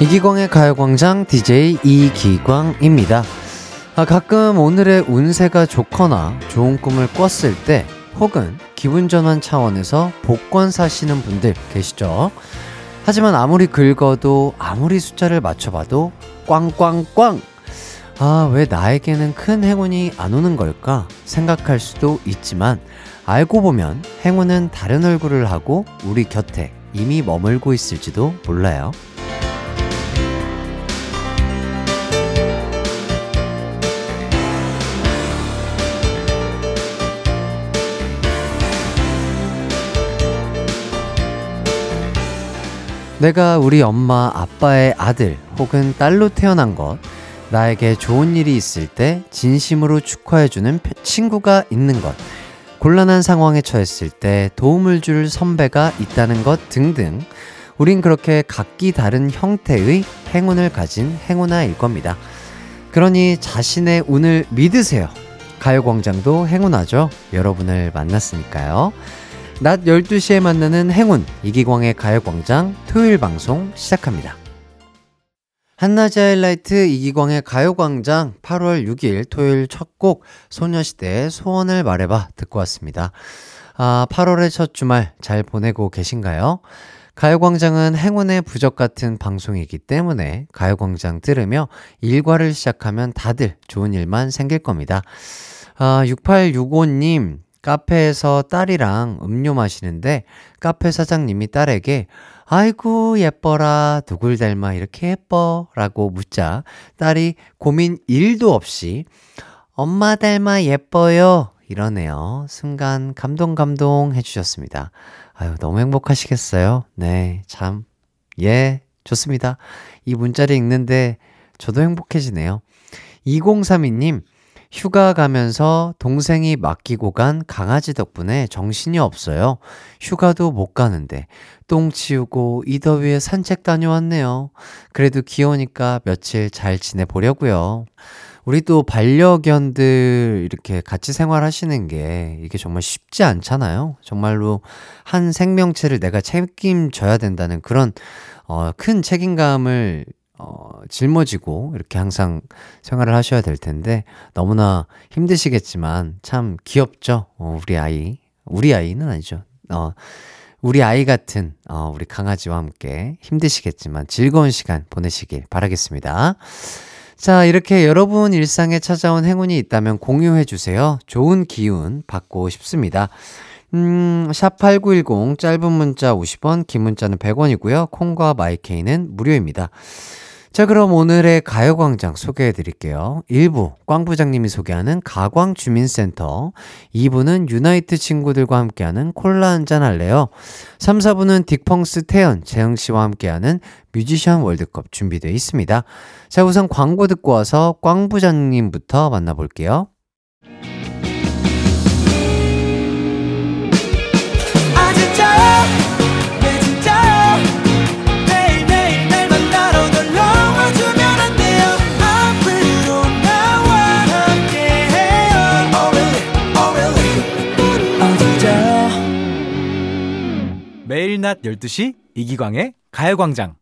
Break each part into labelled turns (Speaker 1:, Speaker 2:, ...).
Speaker 1: 이기광의 가요광장 DJ 이기광입니다. 아, 가끔 오늘의 운세가 좋거나 좋은 꿈을 꿨을 때 혹은 기분 전환 차원에서 복권 사시는 분들 계시죠? 하지만 아무리 긁어도 아무리 숫자를 맞춰봐도 꽝꽝꽝! 아, 왜 나에게는 큰 행운이 안 오는 걸까? 생각할 수도 있지만 알고 보면 행운은 다른 얼굴을 하고 우리 곁에 이미 머물고 있을지도 몰라요. 내가 우리 엄마, 아빠의 아들 혹은 딸로 태어난 것, 나에게 좋은 일이 있을 때 진심으로 축하해주는 친구가 있는 것, 곤란한 상황에 처했을 때 도움을 줄 선배가 있다는 것 등등, 우린 그렇게 각기 다른 형태의 행운을 가진 행운아일 겁니다. 그러니 자신의 운을 믿으세요. 가요광장도 행운하죠. 여러분을 만났으니까요. 낮 12시에 만나는 행운 이기광의 가요광장 토요일 방송 시작합니다. 한낮의 하이라이트 이기광의 가요광장 8월 6일 토요일 첫 곡 소녀시대의 소원을 말해봐 듣고 왔습니다. 아, 8월의 첫 주말 잘 보내고 계신가요? 가요광장은 행운의 부적 같은 방송이기 때문에 가요광장 들으며 일과를 시작하면 다들 좋은 일만 생길 겁니다. 아, 6865님, 카페에서 딸이랑 음료 마시는데 카페 사장님이 딸에게 아이고 예뻐라. 누굴 닮아 이렇게 예뻐. 라고 묻자 딸이 고민 1도 없이 엄마 닮아 예뻐요. 이러네요. 순간 감동 감동 해주셨습니다. 아유 너무 행복하시겠어요? 네 참 예 좋습니다. 이 문자를 읽는데 저도 행복해지네요. 2032님 휴가 가면서 동생이 맡기고 간 강아지 덕분에 정신이 없어요. 휴가도 못 가는데 똥 치우고 이 더위에 산책 다녀왔네요. 그래도 귀여우니까 며칠 잘 지내보려고요. 우리 또 반려견들 이렇게 같이 생활하시는 게 이게 정말 쉽지 않잖아요. 정말로 한 생명체를 내가 책임져야 된다는 그런 어, 큰 책임감을 어, 짊어지고 이렇게 항상 생활을 하셔야 될 텐데 너무나 힘드시겠지만 참 귀엽죠. 어, 우리 아이. 우리 아이는 아니죠. 어, 우리 아이 같은 어, 우리 강아지와 함께 힘드시겠지만 즐거운 시간 보내시길 바라겠습니다. 자, 이렇게 여러분 일상에 찾아온 행운이 있다면 공유해 주세요. 좋은 기운 받고 싶습니다. 음, 샵8910 짧은 문자 50원, 긴 문자는 100원이고요. 콩과 마이케이는 무료입니다. 자, 그럼 오늘의 가요광장 소개해 드릴게요. 1부, 꽝 부장님이 소개하는 가광주민센터. 2부는 유나이트 친구들과 함께하는 콜라 한잔 할래요. 3, 4부는 딕펑스 태현, 재흥씨와 함께하는 뮤지션 월드컵 준비되어 있습니다. 자, 우선 광고 듣고 와서 꽝 부장님부터 만나볼게요.
Speaker 2: 매일 낮 12시 이기광의 가요광장.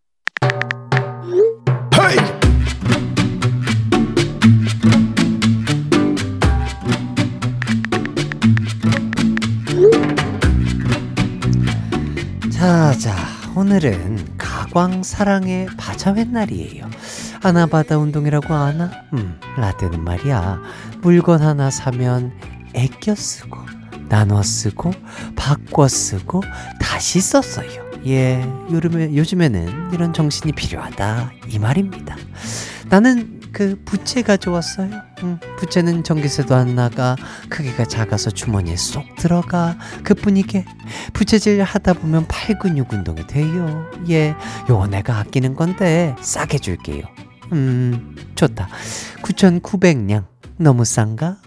Speaker 1: 자자 오늘은 가광 사랑의 바자회 날이에요. 아나바다 운동이라고 아나? 음 라떼는 말이야. 물건 하나 사면 애껴 쓰고 나눠 쓰고 바꿔 쓰고 썼어요. 예, 요즘에, 요즘에는 이런 정신이 필요하다. 이 말입니다. 나는 그 부채가 좋았어요. 음, 부채는 전기세도 안 나가, 크기가 작아서 주머니에 쏙 들어가. 그뿐이게 부채질 하다 보면 팔 근육 운동이 돼요. 예, 요거 내가 아끼는 건데 싸게 줄게요. 음, 좋다. 9,900냥. 너무 싼가?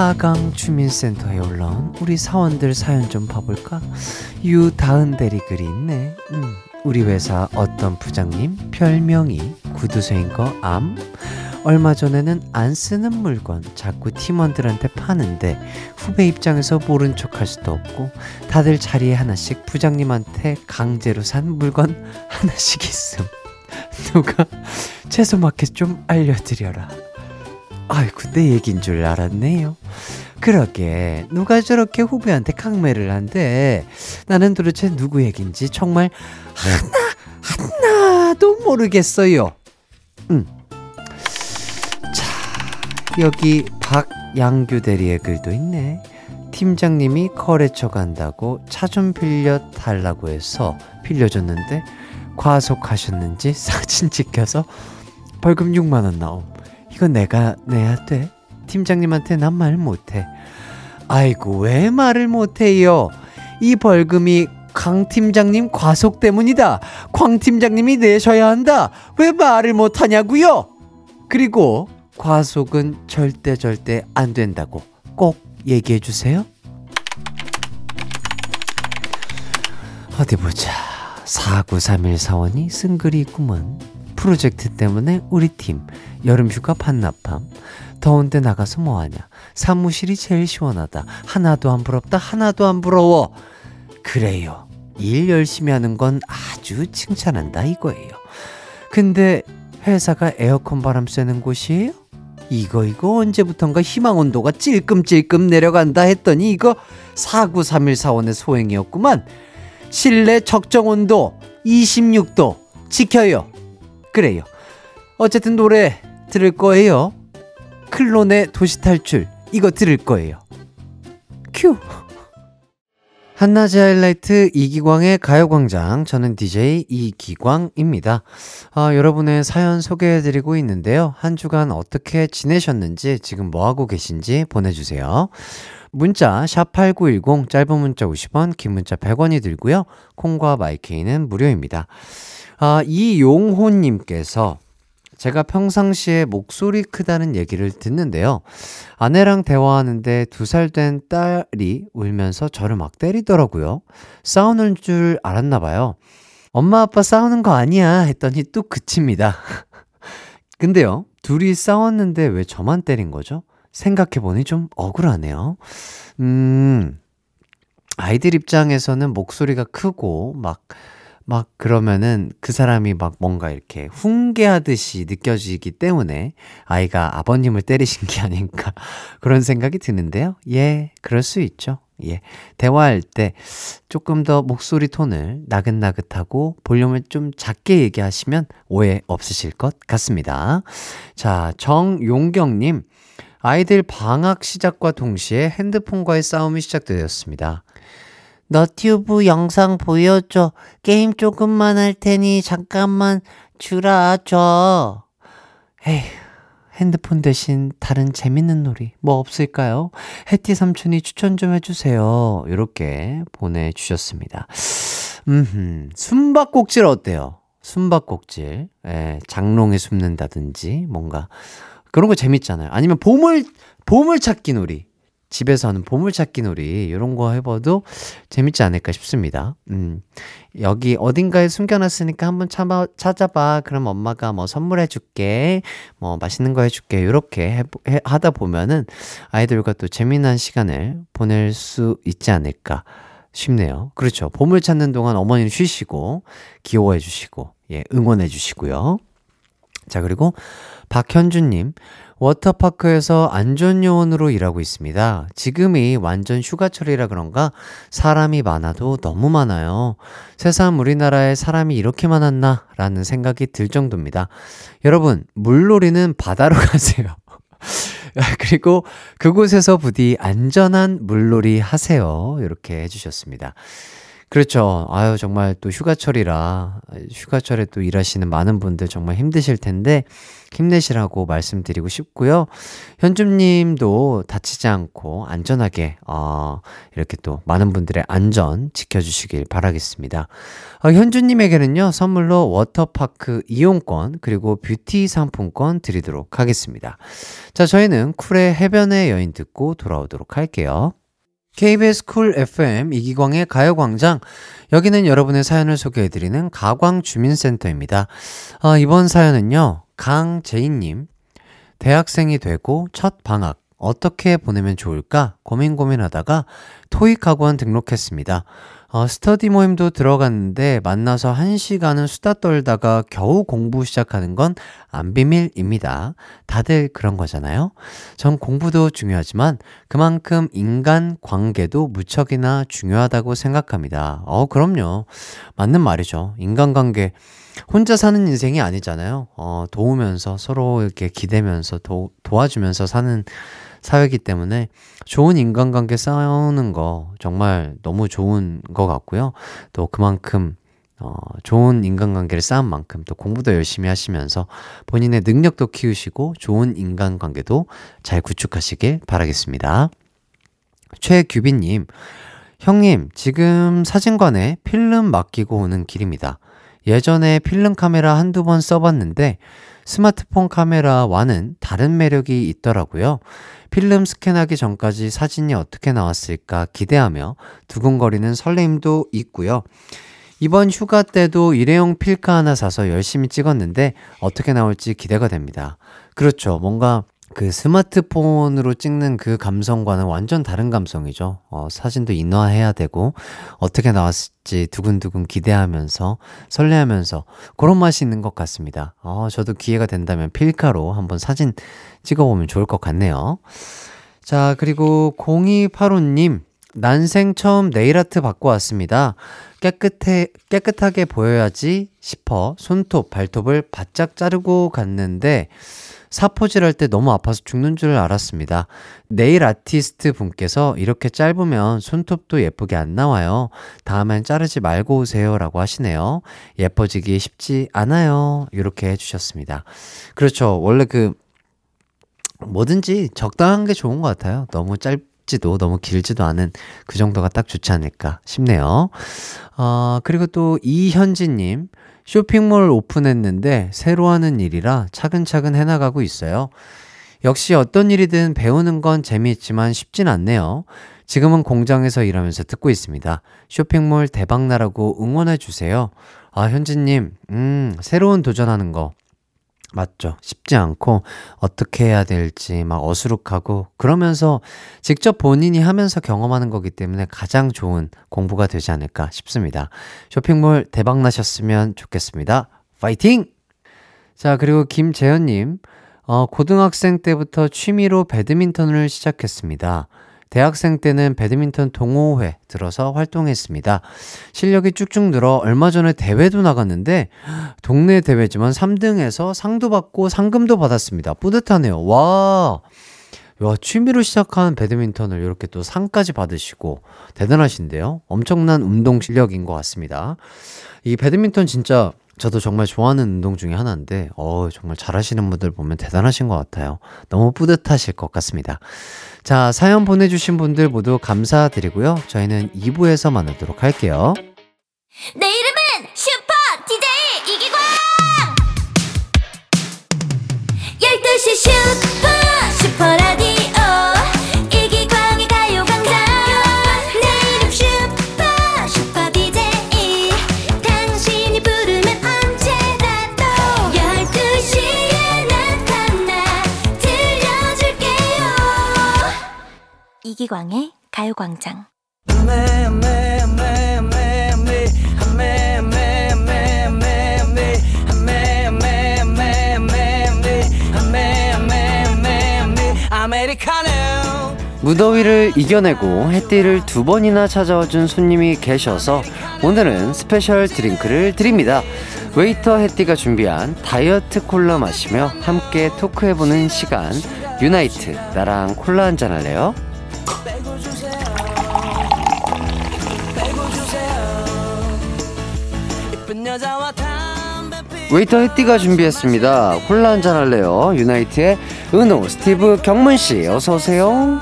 Speaker 1: 하강 주민센터에 올라온 우리 사원들 사연 좀 봐볼까? 유다은 대리 글이 있네. 음, 우리 회사 어떤 부장님 별명이 구두쇠인 거 암? 얼마 전에는 안 쓰는 물건 자꾸 팀원들한테 파는데 후배 입장에서 모른 척할 수도 없고 다들 자리에 하나씩 부장님한테 강제로 산 물건 하나씩 있음. 누가 채소마켓 좀 알려드려라. 아이고, 내 얘긴 줄 알았네요. 그러게, 누가 저렇게 후배한테 강매를 한대. 나는 도대체 누구 얘긴지 정말 하나, 하나도 모르겠어요. 음. 자, 여기 박양규 대리의 글도 있네. 팀장님이 거래처 간다고 차 좀 빌려 달라고 해서 빌려줬는데 과속하셨는지 사진 찍혀서 벌금 6만 원 나옴. 이거 내가 내야 돼? 팀장님한테 난 말 못해. 아이고, 왜 말을 못해요? 이 벌금이 강 팀장님 과속 때문이다. 광 팀장님이 내셔야 한다. 왜 말을 못하냐고요? 그리고 과속은 절대 절대 안 된다고 꼭 얘기해 주세요. 어디 보자. 4931 사원이 쓴 글이 있구먼. 프로젝트 때문에 우리 팀 여름휴가 반납함. 더운 데 나가서 뭐하냐. 사무실이 제일 시원하다. 하나도 안 부럽다. 하나도 안 부러워. 그래요. 일 열심히 하는 건 아주 칭찬한다 이거예요. 근데 회사가 에어컨 바람 쐬는 곳이에요? 이거 이거 언제부턴가 희망 온도가 찔끔찔끔 내려간다 했더니 이거 4931 사원의 소행이었구만. 실내 적정 온도 26도 지켜요. 그래요. 어쨌든 노래 들을 거예요. 클론의 도시 탈출 이거 들을 거예요. 큐. 한낮의 하이라이트 이기광의 가요광장 저는 DJ 이기광입니다. 아, 여러분의 사연 소개해드리고 있는데요. 한 주간 어떻게 지내셨는지 지금 뭐하고 계신지 보내주세요. 문자 샵8910 짧은 문자 50원 긴 문자 100원이 들고요. 콩과 마이케이는 무료입니다. 아, 이용호님께서 제가 평상시에 목소리 크다는 얘기를 듣는데요. 아내랑 대화하는데 두 살 된 딸이 울면서 저를 막 때리더라고요. 싸우는 줄 알았나 봐요. 엄마 아빠 싸우는 거 아니야 했더니 뚝 그칩니다. 근데요, 둘이 싸웠는데 왜 저만 때린 거죠? 생각해보니 좀 억울하네요. 음, 아이들 입장에서는 목소리가 크고 막, 막 그러면은 그 사람이 막 뭔가 이렇게 훈계하듯이 느껴지기 때문에 아이가 아버님을 때리신 게 아닌가 그런 생각이 드는데요. 예, 그럴 수 있죠. 예. 대화할 때 조금 더 목소리 톤을 나긋나긋하고 볼륨을 좀 작게 얘기하시면 오해 없으실 것 같습니다. 자, 정용경님. 아이들 방학 시작과 동시에 핸드폰과의 싸움이 시작되었습니다. 너튜브 영상 보여줘. 게임 조금만 할 테니 잠깐만 주라, 줘. 에휴, 핸드폰 대신 다른 재밌는 놀이 뭐 없을까요? 해티 삼촌이 추천 좀 해주세요. 이렇게 보내주셨습니다. 음, 숨바꼭질 어때요? 숨바꼭질. 예, 장롱에 숨는다든지 뭔가 그런 거 재밌잖아요. 아니면 보물, 보물 찾기 놀이. 집에서 하는 보물찾기 놀이. 이런 거 해봐도 재밌지 않을까 싶습니다. 음. 여기 어딘가에 숨겨놨으니까 한번 찾아, 찾아봐. 그럼 엄마가 뭐 선물해줄게. 뭐 맛있는 거 해줄게. 이렇게 해, 해, 하다 보면은 아이들과 또 재미난 시간을 보낼 수 있지 않을까 싶네요. 그렇죠. 보물 찾는 동안 어머니는 쉬시고, 귀여워해 주시고, 예, 응원해 주시고요. 자, 그리고 박현주님, 워터파크에서 안전요원으로 일하고 있습니다. 지금이 완전 휴가철이라 그런가 사람이 많아도 너무 많아요. 세상 우리나라에 사람이 이렇게 많았나? 라는 생각이 들 정도입니다. 여러분, 물놀이는 바다로 가세요. 그리고 그곳에서 부디 안전한 물놀이 하세요. 이렇게 해주셨습니다. 그렇죠. 아유, 정말 또 휴가철이라, 휴가철에 또 일하시는 많은 분들 정말 힘드실 텐데, 힘내시라고 말씀드리고 싶고요. 현주님도 다치지 않고 안전하게, 어, 이렇게 또 많은 분들의 안전 지켜주시길 바라겠습니다. 어, 현주님에게는요, 선물로 워터파크 이용권, 그리고 뷰티 상품권 드리도록 하겠습니다. 자, 저희는 쿨의 해변의 여인 듣고 돌아오도록 할게요. KBS 쿨 FM 이기광의 가요광장. 여기는 여러분의 사연을 소개해드리는 가광주민센터입니다. 아, 이번 사연은요, 강재인님. 대학생이 되고 첫 방학. 어떻게 보내면 좋을까 고민 고민하다가 토익 학원 등록했습니다. 어, 스터디 모임도 들어갔는데 만나서 한 시간은 수다 떨다가 겨우 공부 시작하는 건 안 비밀입니다. 다들 그런 거잖아요. 전 공부도 중요하지만 그만큼 인간 관계도 무척이나 중요하다고 생각합니다. 어, 그럼요. 맞는 말이죠. 인간 관계. 혼자 사는 인생이 아니잖아요. 어, 도우면서 서로 이렇게 기대면서 도, 도와주면서 사는 사회이기 때문에 좋은 인간관계 쌓아오는 거 정말 너무 좋은 것 같고요. 또 그만큼 어, 좋은 인간관계를 쌓은 만큼 또 공부도 열심히 하시면서 본인의 능력도 키우시고 좋은 인간관계도 잘 구축하시길 바라겠습니다. 최규빈님, 형님, 지금 사진관에 필름 맡기고 오는 길입니다. 예전에 필름 카메라 한두 번 써봤는데 스마트폰 카메라와는 다른 매력이 있더라고요. 필름 스캔하기 전까지 사진이 어떻게 나왔을까 기대하며 두근거리는 설레임도 있고요. 이번 휴가 때도 일회용 필카 하나 사서 열심히 찍었는데 어떻게 나올지 기대가 됩니다. 그렇죠. 뭔가 그 스마트폰으로 찍는 그 감성과는 완전 다른 감성이죠. 어, 사진도 인화해야 되고, 어떻게 나왔을지 두근두근 기대하면서, 설레하면서, 그런 맛이 있는 것 같습니다. 어, 저도 기회가 된다면 필카로 한번 사진 찍어보면 좋을 것 같네요. 자, 그리고 0285님, 난생 처음 네일 아트 받고 왔습니다. 깨끗해, 깨끗하게 보여야지 싶어 손톱, 발톱을 바짝 자르고 갔는데, 사포질 할 때 너무 아파서 죽는 줄 알았습니다. 네일 아티스트 분께서 이렇게 짧으면 손톱도 예쁘게 안 나와요. 다음엔 자르지 말고 오세요. 라고 하시네요. 예뻐지기 쉽지 않아요. 이렇게 해주셨습니다. 그렇죠. 원래 그, 뭐든지 적당한 게 좋은 것 같아요. 너무 짧 지도 너무 길지도 않은 그 정도가 딱 좋지 않을까 싶네요. 어, 그리고 또 이현진님, 쇼핑몰 오픈했는데 새로 하는 일이라 차근차근 해나가고 있어요. 역시 어떤 일이든 배우는 건 재미있지만 쉽진 않네요. 지금은 공장에서 일하면서 듣고 있습니다. 쇼핑몰 대박나라고 응원해주세요. 아, 현진님, 음, 새로운 도전하는 거 맞죠. 쉽지 않고 어떻게 해야 될지 막 어수룩하고 그러면서 직접 본인이 하면서 경험하는 거기 때문에 가장 좋은 공부가 되지 않을까 싶습니다. 쇼핑몰 대박 나셨으면 좋겠습니다. 파이팅! 자, 그리고 김재현님, 어, 고등학생 때부터 취미로 배드민턴을 시작했습니다. 대학생 때는 배드민턴 동호회 들어서 활동했습니다. 실력이 쭉쭉 늘어 얼마 전에 대회도 나갔는데 동네 대회지만 3등에서 상도 받고 상금도 받았습니다. 뿌듯하네요. 와. 와, 취미로 시작한 배드민턴을 이렇게 또 상까지 받으시고 대단하신데요. 엄청난 운동 실력인 것 같습니다. 이 배드민턴 진짜 저도 정말 좋아하는 운동 중에 하나인데, 어, 정말 잘하시는 분들 보면 대단하신 것 같아요. 너무 뿌듯하실 것 같습니다. 자, 사연 보내주신 분들 모두 감사드리고요. 저희는 2부에서 만나도록 할게요.
Speaker 3: 내 이름은 슈퍼 DJ 이기광! 12시 슈 이기광의 가요광장
Speaker 1: 무더위를 이겨내고 햇띠를 두 번이나 찾아와준 손님이 계셔서 오늘은 special drink를 드립니다. 웨이터 햇띠가 준비한 다이어트 콜라 마시며 함께 토크해보는 시간 유나이트 나랑 콜라 한잔 할래요? 웨이터 햇띠가 준비했습니다. 콜라 한잔 할래요? 유나이트의 은호, 스티브, 경문씨 어서오세요.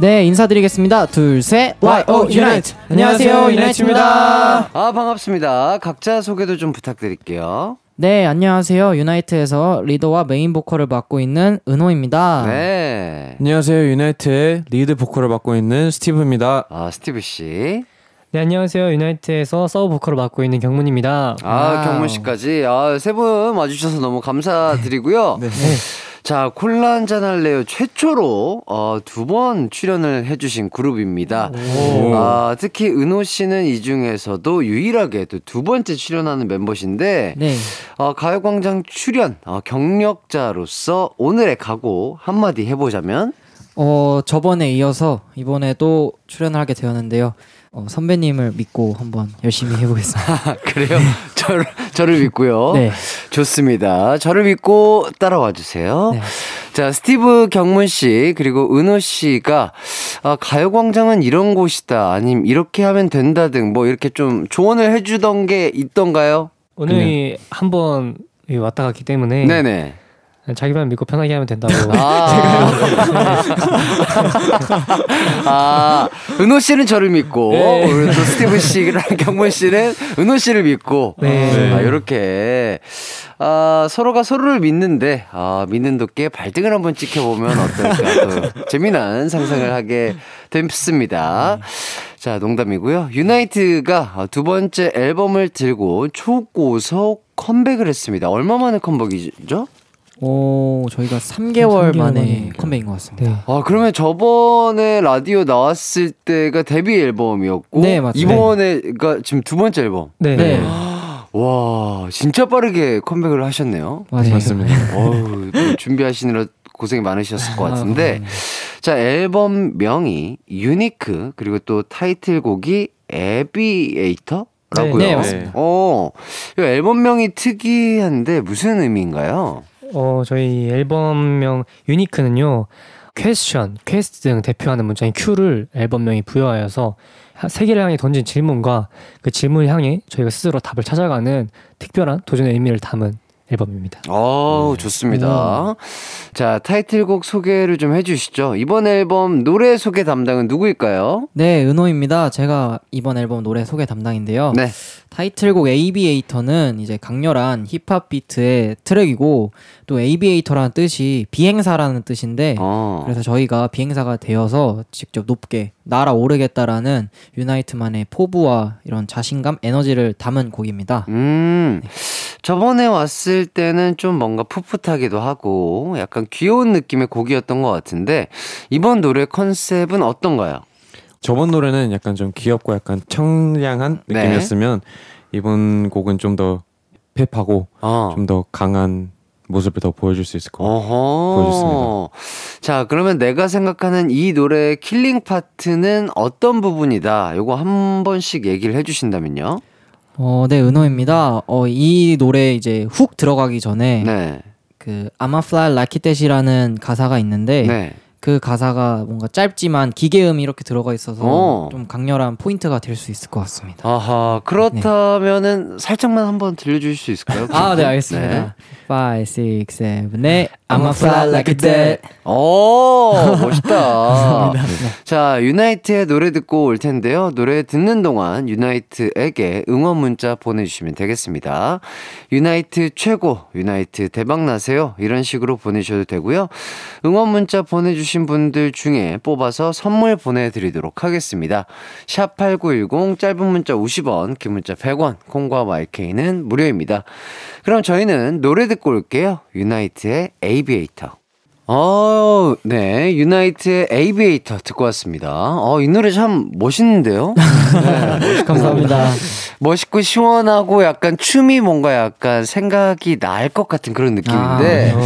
Speaker 4: 네 인사드리겠습니다 둘 셋 YO 유나이트 안녕하세요 유나이트입니다
Speaker 1: 아 반갑습니다. 각자 소개도 좀 부탁드릴게요.
Speaker 4: 네, 안녕하세요. 유나이트에서 리더와 메인 보컬을 맡고 있는 은호입니다.
Speaker 5: 네.
Speaker 6: 안녕하세요. 유나이트의 리드 보컬을 맡고 있는 스티브입니다.
Speaker 5: 아, 스티브 씨.
Speaker 7: 네 안녕하세요 유나이트에서 서브 보컬을 맡고 있는 경문입니다.
Speaker 5: 아,
Speaker 4: 와우.
Speaker 5: 경문 씨까지. 아, 세 분 와주셔서 너무 감사드리고요. 자, 콜라 한잔 할래요. 최초로 어, 두 번 출연을 해주신 그룹입니다. 아, 특히 은호 씨는 이 중에서도 유일하게 또 두 번째 출연하는 멤버신데,
Speaker 4: 네.
Speaker 5: 어, 가요광장 출연 어, 경력자로서 오늘의 각오 한마디 해보자면,
Speaker 4: 어, 저번에 이어서 이번에도 출연을 하게 되었는데요. 어, 선배님을 믿고 한번 열심히 해보겠습니다.
Speaker 5: 아, 그래요? 저를, 저를 믿고요.
Speaker 4: 네.
Speaker 5: 좋습니다. 저를 믿고 따라와 주세요.
Speaker 4: 네.
Speaker 5: 자, 스티브 경문 씨, 그리고 은호 씨가, 아, 가요광장은 이런 곳이다. 아님, 이렇게 하면 된다 등, 뭐, 이렇게 좀 조언을 해주던 게 있던가요?
Speaker 7: 오늘 한번 왔다 갔기 때문에
Speaker 5: 네네.
Speaker 7: 자기만 믿고 편하게 하면 된다고.
Speaker 5: 아. 아, 은호 씨는 저를 믿고,
Speaker 7: 네.
Speaker 5: 우리 또 스티브 씨랑 경문 씨는 은호 씨를 믿고,
Speaker 7: 네.
Speaker 5: 아, 요렇게, 아, 서로가 서로를 믿는데, 아, 믿는 도끼에 발등을 한번 찍혀보면 어떨까, 또 재미난 상상을 하게 됐습니다. 자, 농담이고요. 유나이트가 두 번째 앨범을 들고 초고속 컴백을 했습니다. 얼마 만에 컴백이죠?
Speaker 4: 오, 저희가 3개월,
Speaker 7: 3개월
Speaker 4: 만에
Speaker 7: 만에.
Speaker 4: 컴백인 것 같습니다.
Speaker 7: 네.
Speaker 5: 아, 그러면 저번에 라디오 나왔을 때가 데뷔 앨범이었고,
Speaker 4: 네, 맞죠.
Speaker 5: 이번에가 지금 두 번째 앨범.
Speaker 7: 네.
Speaker 4: 네.
Speaker 5: 와, 진짜 빠르게 컴백을 하셨네요.
Speaker 4: 맞아요.
Speaker 6: 맞습니다.
Speaker 5: 어우, 뭐 준비하시느라 고생이 많으셨을 것 같은데. 자, 앨범 명이 유니크, 그리고 또 타이틀곡이 Aviator 라고요.
Speaker 7: 네,
Speaker 4: 네, 맞습니다.
Speaker 5: 어, 이 앨범명이 특이한데 무슨 의미인가요?
Speaker 7: 어 저희 앨범명 유니크는요. question, quest 등 대표하는 문자인 Q를 앨범명에 부여하여서 하- 세계를 향해 던진 질문과 그 질문을 향해 저희가 스스로 답을 찾아가는 특별한 도전의 의미를 담은 앨범입니다.
Speaker 5: 어우, 좋습니다. 자, 타이틀곡 소개를 좀 해주시죠. 이번 앨범 노래 소개 담당은 누구일까요?
Speaker 4: 네, 은호입니다. 제가 이번 앨범 노래 소개 담당인데요.
Speaker 5: 네.
Speaker 4: 타이틀곡 Aviator는 이제 강렬한 힙합 비트의 트랙이고 또 Aviator라는 뜻이 비행사라는 뜻인데
Speaker 5: 어.
Speaker 4: 그래서 저희가 비행사가 되어서 직접 높게 날아오르겠다라는 유나이트만의 포부와 이런 자신감, 에너지를 담은 곡입니다.
Speaker 5: 음, 저번에 왔을 때는 좀 뭔가 풋풋하기도 하고 약간 귀여운 느낌의 곡이었던 것 같은데 이번 노래 컨셉은 어떤가요?
Speaker 6: 저번 노래는 약간 좀 귀엽고 약간 청량한
Speaker 5: 네.
Speaker 6: 느낌이었으면 이번 곡은 좀 더 hip하고
Speaker 5: 어.
Speaker 6: 좀더 강한 모습을 더 보여줄 수 있을 것 같아요. 보여줬습니다.
Speaker 5: 자, 그러면 내가 생각하는 이 노래의 killing part는 어떤 부분이다? 요거 한 번씩 얘기를 해주신다면요.
Speaker 4: 어, 네, 은호입니다. 어, 이 노래 이제 hook 들어가기 전에
Speaker 5: 네.
Speaker 4: 그 I'm a fly like that이라는 가사가 있는데
Speaker 5: 네.
Speaker 4: 그 가사가 뭔가 짧지만 기계음이 이렇게 들어가 있어서
Speaker 5: 어.
Speaker 4: 좀 강렬한 포인트가 될 수 있을 것 같습니다.
Speaker 5: 아하, 그렇다면은 살짝만 한번 들려주실 수 있을까요?
Speaker 4: 아, 네,
Speaker 5: 네.
Speaker 4: 알겠습니다. 5, 6, 7, 8 I'm a fly like that.
Speaker 5: 오, 멋있다. 자, 유나이트의 노래 듣고 올 텐데요. 노래 듣는 동안 유나이트에게 응원 문자 보내주시면 되겠습니다. 유나이트 최고, 유나이트 대박나세요. 이런 식으로 보내셔도 되고요. 응원 문자 보내주 신 분들 중에 뽑아서 선물 보내드리도록 하겠습니다. 샵8910 짧은 문자 50원, 긴 문자 100원, 콩과 마이케이는 무료입니다. 그럼 저희는 노래 듣고 올게요. 유나이트의 Aviator. 어, 네. 유나이트의 Aviator 듣고 왔습니다. 어, 이 노래 참 멋있는데요? 네,
Speaker 4: 감사합니다.
Speaker 5: 멋있고 시원하고 약간 춤이 뭔가 약간 생각이 날 것 같은 그런 느낌인데.
Speaker 7: 어,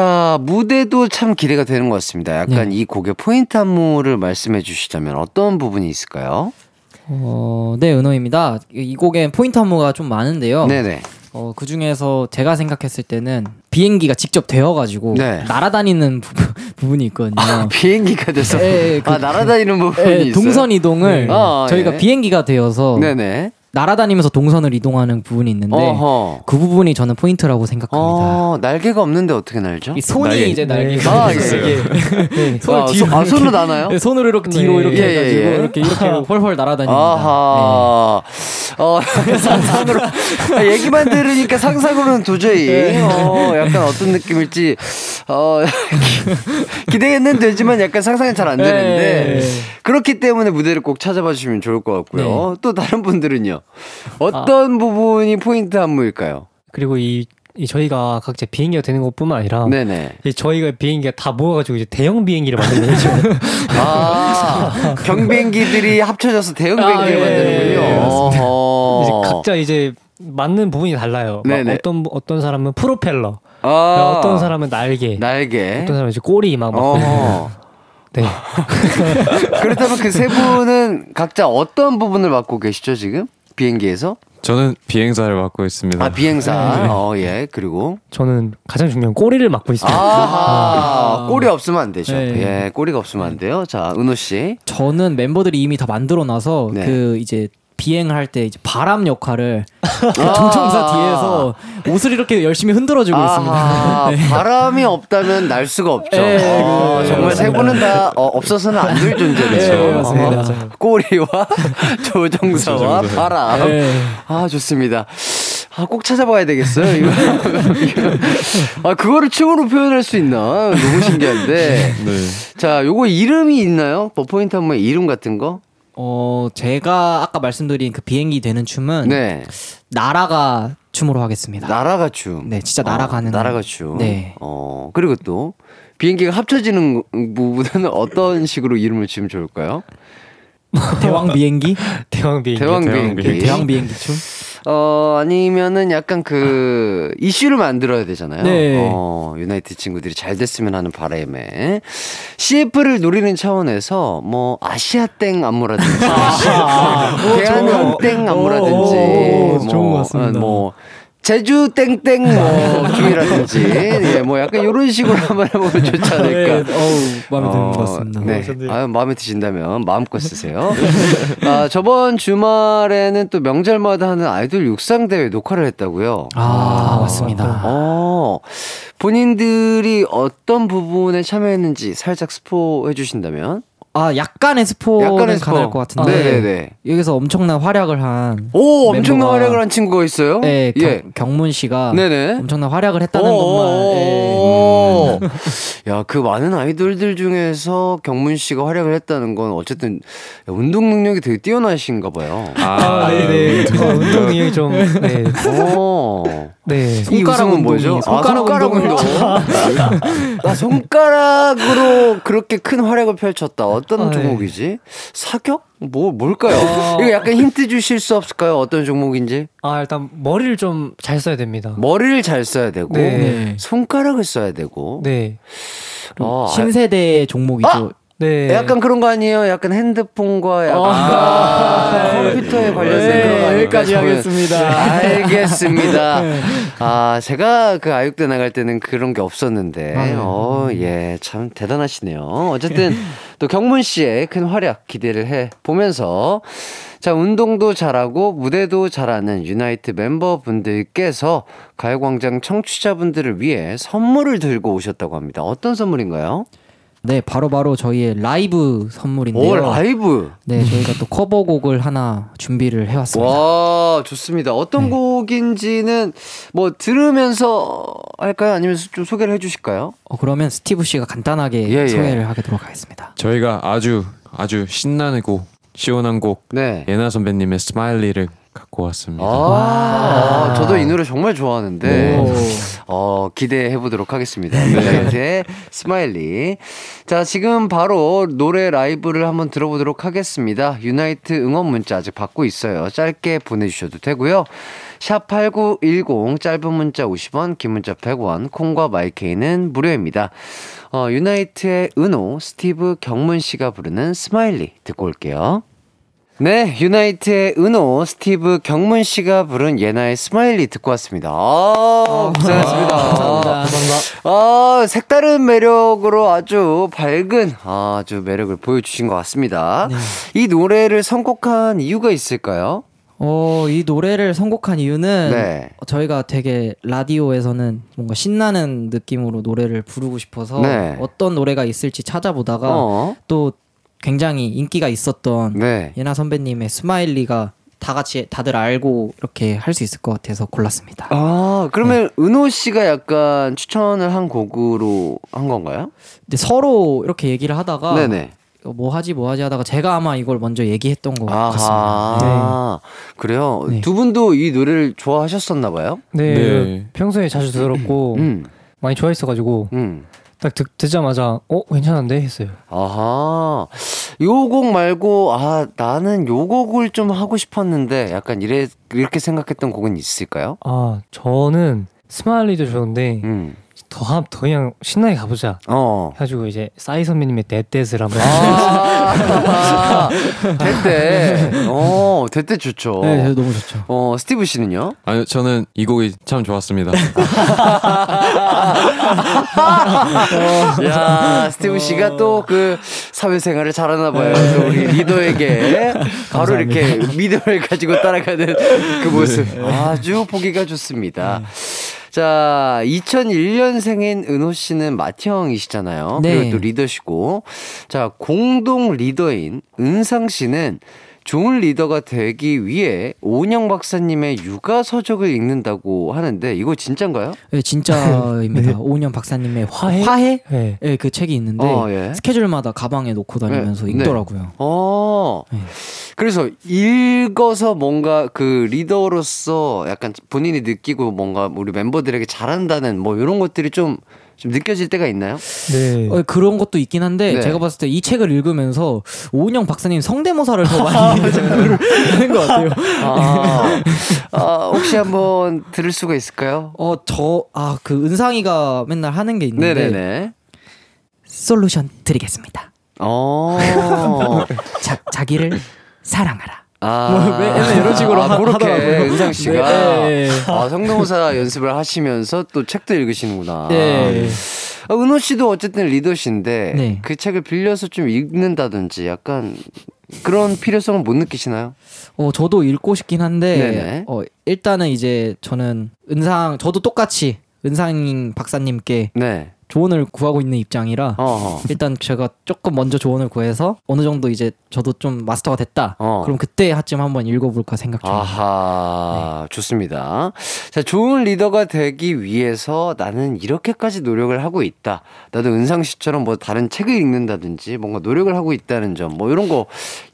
Speaker 5: 자, 무대도 참 기대가 되는 것 같습니다. 약간
Speaker 4: 네.
Speaker 5: 이 곡의 포인트 안무를 말씀해 주시자면 어떤 부분이 있을까요?
Speaker 4: 어, 네, 은호입니다. 이- 이 곡엔 포인트 안무가 좀 많은데요.
Speaker 5: 네네.
Speaker 4: 어, 그 중에서 제가 생각했을 때는 비행기가 직접 되어가지고
Speaker 5: 네.
Speaker 4: 날아다니는 부분, 부분이 있거든요.
Speaker 5: 비행기가 돼서.
Speaker 4: 예, 예, 그-
Speaker 5: 아, 날아다니는 부분이
Speaker 4: 예,
Speaker 5: 있어요.
Speaker 4: 동선 이동을
Speaker 5: 아,
Speaker 4: 저희가
Speaker 5: 예.
Speaker 4: 비행기가 되어서
Speaker 5: 네네.
Speaker 4: 날아다니면서 동선을 이동하는 부분이 있는데
Speaker 5: 어허.
Speaker 4: 그 부분이 저는 포인트라고 생각합니다.
Speaker 5: 어, 날개가 없는데 어떻게 날죠?
Speaker 4: 이 손이
Speaker 6: 날개.
Speaker 4: 이제
Speaker 7: 네.
Speaker 4: 날개가
Speaker 5: 아,
Speaker 4: 있어요.
Speaker 5: 예.
Speaker 4: 네. 손을
Speaker 5: 아,
Speaker 4: 뒤로
Speaker 5: 소- 아, 손으로 나나요?
Speaker 4: 네, 손으로 이렇게 뒤로
Speaker 7: 네.
Speaker 4: 이렇게
Speaker 5: 예, 예,
Speaker 4: 해가지고
Speaker 5: 예.
Speaker 4: 이렇게 이렇게 펄펄 날아다닙니다.
Speaker 5: 아하. 어, 상상으로. 아, 얘기만 들으니까 상상으로는 도저히,
Speaker 4: 네.
Speaker 5: 어, 약간 어떤 느낌일지, 어, 기대는 되지만 약간 상상이 잘 안 되는데,
Speaker 4: 네.
Speaker 5: 그렇기 때문에 무대를 꼭 찾아봐 주시면 좋을 것 같고요.
Speaker 4: 네.
Speaker 5: 또 다른 분들은요? 어떤 부분이 포인트 안무일까요?
Speaker 7: 그리고 이, 이 저희가 각자 비행기가 되는 것뿐만 아니라
Speaker 5: 네네.
Speaker 7: 이 저희가 비행기가 다 모아가지고 이제 대형 비행기를 만드는 거죠.
Speaker 5: 아, 경비행기들이 합쳐져서 대형
Speaker 7: 아,
Speaker 5: 비행기를
Speaker 7: 예,
Speaker 5: 만드는군요.
Speaker 7: 예.
Speaker 5: 어허.
Speaker 7: 이제 각자 이제 맞는 부분이 달라요. 막. 어떤 어떤 사람은 프로펠러,
Speaker 5: 아,
Speaker 7: 어떤 사람은 날개,
Speaker 5: 날개.
Speaker 7: 어떤 사람은 이제 꼬리 막.
Speaker 5: 어허.
Speaker 7: 네.
Speaker 5: 그렇다면 그 세 분은 각자 어떤 부분을 맡고 계시죠 지금 비행기에서?
Speaker 6: 저는 비행사를 맡고 있습니다.
Speaker 5: 아 비행사.
Speaker 7: 네.
Speaker 5: 어 예. 그리고
Speaker 7: 저는 가장 중요한 꼬리를 맡고 있습니다.
Speaker 5: 아하 꼬리 없으면 안 되죠.
Speaker 4: 네.
Speaker 5: 예, 꼬리가 없으면 안 돼요. 자 은호 씨.
Speaker 4: 저는 멤버들이 이미 다 만들어 놔서
Speaker 5: 네.
Speaker 4: 그 이제 비행할 때 이제 바람 역할을 그
Speaker 5: 아.
Speaker 4: 조종사 뒤에서 옷을 이렇게 열심히 흔들어주고
Speaker 5: 아하,
Speaker 4: 있습니다. 네.
Speaker 5: 바람이 없다면 날 수가 없죠.
Speaker 4: 네,
Speaker 5: 아,
Speaker 4: 네,
Speaker 5: 정말 세 분은 다 어, 없어서는 안 될 존재겠죠.
Speaker 4: 네.
Speaker 5: 어. 꼬리와 조종사와
Speaker 6: 조종사.
Speaker 5: 바람.
Speaker 4: 네.
Speaker 5: 아 좋습니다. 아 꼭 찾아봐야 되겠어요. 이거. 아 그거를 춤으로 표현할 수 있나? 너무 신기한데.
Speaker 6: 네.
Speaker 5: 자, 요거 이름이 있나요? 뭐 포인트 한번 이름 같은 거?
Speaker 4: 어 제가 아까 말씀드린 그 비행기 되는 춤은
Speaker 5: 네.
Speaker 4: 나라가 춤으로 하겠습니다.
Speaker 5: 날아가 춤.
Speaker 4: 네, 진짜 날아가는.
Speaker 5: 날아가 춤.
Speaker 4: 네.
Speaker 5: 어 그리고 또 비행기가 합쳐지는 부분은 어떤 식으로 이름을 지으면 좋을까요?
Speaker 4: 대왕 비행기?
Speaker 7: 대왕 비행기.
Speaker 5: 대왕. 비행기.
Speaker 4: 대왕 비행기 춤?
Speaker 5: 어 아니면은 약간 그 이슈를 만들어야 되잖아요.
Speaker 4: 네.
Speaker 5: 어 유나이트 친구들이 잘 됐으면 하는 바람에 CF를 노리는 차원에서 뭐 아시아 땡 안무라든지 대한항 땡 안무라든지
Speaker 4: 오,
Speaker 5: 뭐,
Speaker 4: 좋은 것 같습니다.
Speaker 5: 어, 뭐 제주 땡땡 뭐 춤이라든지 예, 뭐 약간 이런 식으로 한번 해보면 좋지 않을까.
Speaker 4: 네, 어우, 마음에 드는 것
Speaker 5: 어,
Speaker 4: 같습니다.
Speaker 5: 네. 아유, 마음에 드신다면 마음껏 쓰세요. 아, 저번 주말에는 또 명절마다 하는 아이돌 육상 대회 녹화를 했다고요.
Speaker 4: 아, 맞습니다.
Speaker 5: 어, 본인들이 어떤 부분에 참여했는지 살짝 스포해 주신다면?
Speaker 4: 아, 약간의 스포는
Speaker 5: 약간의 스포.
Speaker 4: 가능할 것 같은데.
Speaker 5: 네네네.
Speaker 4: 여기서 엄청난 활약을 한.
Speaker 5: 오, 엄청난 활약을 한 친구가 있어요?
Speaker 4: 네,
Speaker 5: 예.
Speaker 4: 경, 문 씨가
Speaker 5: 네네.
Speaker 4: 엄청난 활약을 했다는 것만. 예.
Speaker 5: 오. 야, 그 많은 아이돌들 중에서 경문 씨가 활약을 했다는 건 어쨌든 운동 능력이 되게 뛰어나신가 봐요.
Speaker 7: 아, 네, 네. 어, 운동 능력이 좀, 네.
Speaker 5: 오.
Speaker 7: 네.
Speaker 5: 이
Speaker 4: 손가락
Speaker 5: 웃음은 뭐죠?
Speaker 4: 운동이,
Speaker 5: 아,
Speaker 4: 손가락
Speaker 5: 손가락
Speaker 4: 운동.
Speaker 5: 아, 손가락으로 그렇게 큰 활약을 펼쳤다. 어떤
Speaker 7: 아, 네.
Speaker 5: 종목이지? 사격? 뭐 뭘까요? 이거 약간 힌트 주실 수 없을까요? 어떤 종목인지?
Speaker 7: 아, 일단 머리를 좀 잘 써야 됩니다.
Speaker 5: 머리를 잘 써야 되고
Speaker 7: 네.
Speaker 4: 네.
Speaker 5: 손가락을 써야 되고.
Speaker 7: 네.
Speaker 5: 아,
Speaker 4: 신세대 종목이죠.
Speaker 7: 네.
Speaker 5: 약간 그런 거 아니에요? 약간 핸드폰과 약간
Speaker 4: 아,
Speaker 5: 컴퓨터에 관련된
Speaker 4: 네,
Speaker 5: 그런 거
Speaker 4: 여기까지. 하겠습니다.
Speaker 5: 알겠습니다. 아, 제가 그 아육대 나갈 때는 그런 게 없었는데,
Speaker 4: 아, 네.
Speaker 5: 어, 예, 참 대단하시네요. 어쨌든 또 경문 씨의 큰 활약 기대를 해 보면서 자, 운동도 잘하고 무대도 잘하는 유나이트 멤버분들께서 가요광장 청취자분들을 위해 선물을 들고 오셨다고 합니다. 어떤 선물인가요?
Speaker 4: 네, 바로 바로 저희의 라이브 선물인데요.
Speaker 5: 오, 라이브!
Speaker 4: 네, 저희가 또 커버곡을 하나 준비를 해왔습니다.
Speaker 5: 와, 좋습니다. 어떤
Speaker 4: 네.
Speaker 5: 곡인지는 뭐 들으면서 할까요? 아니면 좀 소개를 해 주실까요?
Speaker 4: 어, 그러면 스티브 씨가 간단하게
Speaker 5: 예, 예.
Speaker 4: 소개를 하도록 하겠습니다.
Speaker 6: 저희가 아주 아주 신나는 곡, 시원한 곡
Speaker 5: 네.
Speaker 6: 예나 선배님의 Smiley를 갖고 왔습니다.
Speaker 5: 아, 저도 이 노래 정말 좋아하는데,
Speaker 4: 네.
Speaker 5: 어, 기대해 보도록 하겠습니다. 유나이트의 Smiley. 자, 지금 바로 노래 라이브를 한번 들어보도록 하겠습니다. 유나이트 응원 문자 아직 받고 있어요. 짧게 보내주셔도 되고요. 샵8910 짧은 문자 50원, 긴 문자 100원, 콩과 마이케이는 무료입니다. 어, 유나이트의 은호, 스티브 경문 씨가 부르는 Smiley 듣고 올게요. 네, 유나이트의 은호, 스티브 경문 씨가 부른 예나의 Smiley 듣고 왔습니다. 아, 고생하셨습니다.
Speaker 4: 감사합니다.
Speaker 5: 아, 색다른 매력으로 아주 밝은 아주 매력을 보여주신 것 같습니다. 이 노래를 선곡한 이유가 있을까요?
Speaker 4: 어, 이 노래를 선곡한 이유는
Speaker 5: 네.
Speaker 4: 저희가 되게 라디오에서는 뭔가 신나는 느낌으로 노래를 부르고 싶어서
Speaker 5: 네.
Speaker 4: 어떤 노래가 있을지 찾아보다가
Speaker 5: 어.
Speaker 4: 또 굉장히 인기가 있었던
Speaker 5: 네.
Speaker 4: 예나 선배님의 스마일리가 다 같이 다들 알고 이렇게 할 수 있을 것 같아서 골랐습니다.
Speaker 5: 아, 그러면 은호 씨가 약간 추천을 한 곡으로 한 건가요?
Speaker 4: 근데 서로 이렇게 얘기를 하다가
Speaker 5: 네네.
Speaker 4: 어, 뭐 하지 뭐 하지 하다가 제가 아마 이걸 먼저 얘기했던 것 같습니다.
Speaker 5: 아하. 그래요.
Speaker 4: 네.
Speaker 5: 두 분도 이 노래를 좋아하셨었나 봐요?
Speaker 7: 네,
Speaker 6: 네.
Speaker 7: 평소에 자주 들었고
Speaker 5: 음.
Speaker 7: 많이 좋아했어가지고
Speaker 5: 음.
Speaker 7: 딱 듣, 듣자마자 어 괜찮은데 했어요.
Speaker 5: 아하. 요 곡 말고 아, 나는 요 곡을 좀 하고 싶었는데 약간 이래 이렇게 생각했던 곡은 있을까요?
Speaker 7: 아 저는 Smiley도 좋은데
Speaker 5: 음.
Speaker 7: 더, 하- 더 그냥 신나게 가보자
Speaker 5: 어.
Speaker 7: 해가지고 이제 싸이 선배님의 That That을 한번
Speaker 5: 아, That That. 어, That That 좋죠.
Speaker 4: 네, 저 너무 좋죠.
Speaker 5: 어, 스티브 씨는요?
Speaker 6: 아니 저는 이 곡이 참 좋았습니다.
Speaker 5: 야, 스티브 씨가 또 그 사회생활을 잘하나 봐요. 또 우리 리더에게 바로 이렇게 믿음을 가지고 따라가는 그 모습. 아주 보기가 좋습니다. 자, 2001년생인 은호 씨는 맏형이시잖아요.
Speaker 4: 네.
Speaker 5: 그리고 또 리더시고. 자, 공동 리더인 은상 씨는 좋은 리더가 되기 위해 오은영 박사님의 육아 서적을 읽는다고 하는데 이거 진짠가요?
Speaker 4: 네, 진짜입니다. 오은영 박사님의
Speaker 7: 화해?
Speaker 4: 화해?
Speaker 7: 네.
Speaker 4: 네, 그 책이 있는데
Speaker 5: 어, 예.
Speaker 4: 스케줄마다 가방에 놓고 다니면서
Speaker 5: 네,
Speaker 4: 읽더라고요.
Speaker 5: 어.
Speaker 4: 네.
Speaker 5: 그래서 읽어서 뭔가 그 리더로서 약간 본인이 느끼고 뭔가 우리 멤버들에게 잘한다는 뭐 이런 것들이 좀, 좀 느껴질 때가 있나요?
Speaker 7: 네.
Speaker 4: 어, 그런 것도 있긴 한데
Speaker 5: 네.
Speaker 4: 제가 봤을 때 이 책을 읽으면서 오은영 박사님 성대모사를 더 많이 하는 것 같아요.
Speaker 5: 아, 아, 혹시 한번 들을 수가 있을까요?
Speaker 4: 어, 저, 아, 그 은상이가 맨날 하는 게 있는데
Speaker 5: 네네네.
Speaker 4: 솔루션 드리겠습니다.
Speaker 5: 어.
Speaker 4: 자, 자기를 사랑하라.
Speaker 5: 아,
Speaker 4: 뭐, 맨날 이런 식으로
Speaker 5: 아,
Speaker 4: 하-
Speaker 5: 그렇게. 은상 씨가
Speaker 4: 네, 네.
Speaker 5: 아, 성대모사 연습을 하시면서 또 책도 읽으시는구나.
Speaker 4: 네.
Speaker 5: 아, 은호 씨도 어쨌든 리더신데
Speaker 4: 네.
Speaker 5: 그 책을 빌려서 좀 읽는다든지 약간 그런 필요성을 못 느끼시나요?
Speaker 4: 어, 저도 읽고 싶긴 한데,
Speaker 5: 네네.
Speaker 4: 어, 일단은 이제 저는 은상, 저도 똑같이 은상 박사님께
Speaker 5: 네.
Speaker 4: 조언을 구하고 있는 입장이라,
Speaker 5: 어허.
Speaker 4: 일단 제가 조금 먼저 조언을 구해서 어느 정도 이제 저도 좀 마스터가 됐다.
Speaker 5: 어.
Speaker 4: 그럼 그때 하쯤 한번 읽어볼까 생각 중입니다.
Speaker 5: 아하, 좋습니다. 자, 좋은 리더가 되기 위해서 나는 이렇게까지 노력을 하고 있다. 나도 은상 씨처럼 뭐 다른 책을 읽는다든지 뭔가 노력을 하고 있다는 점, 뭐 이런 거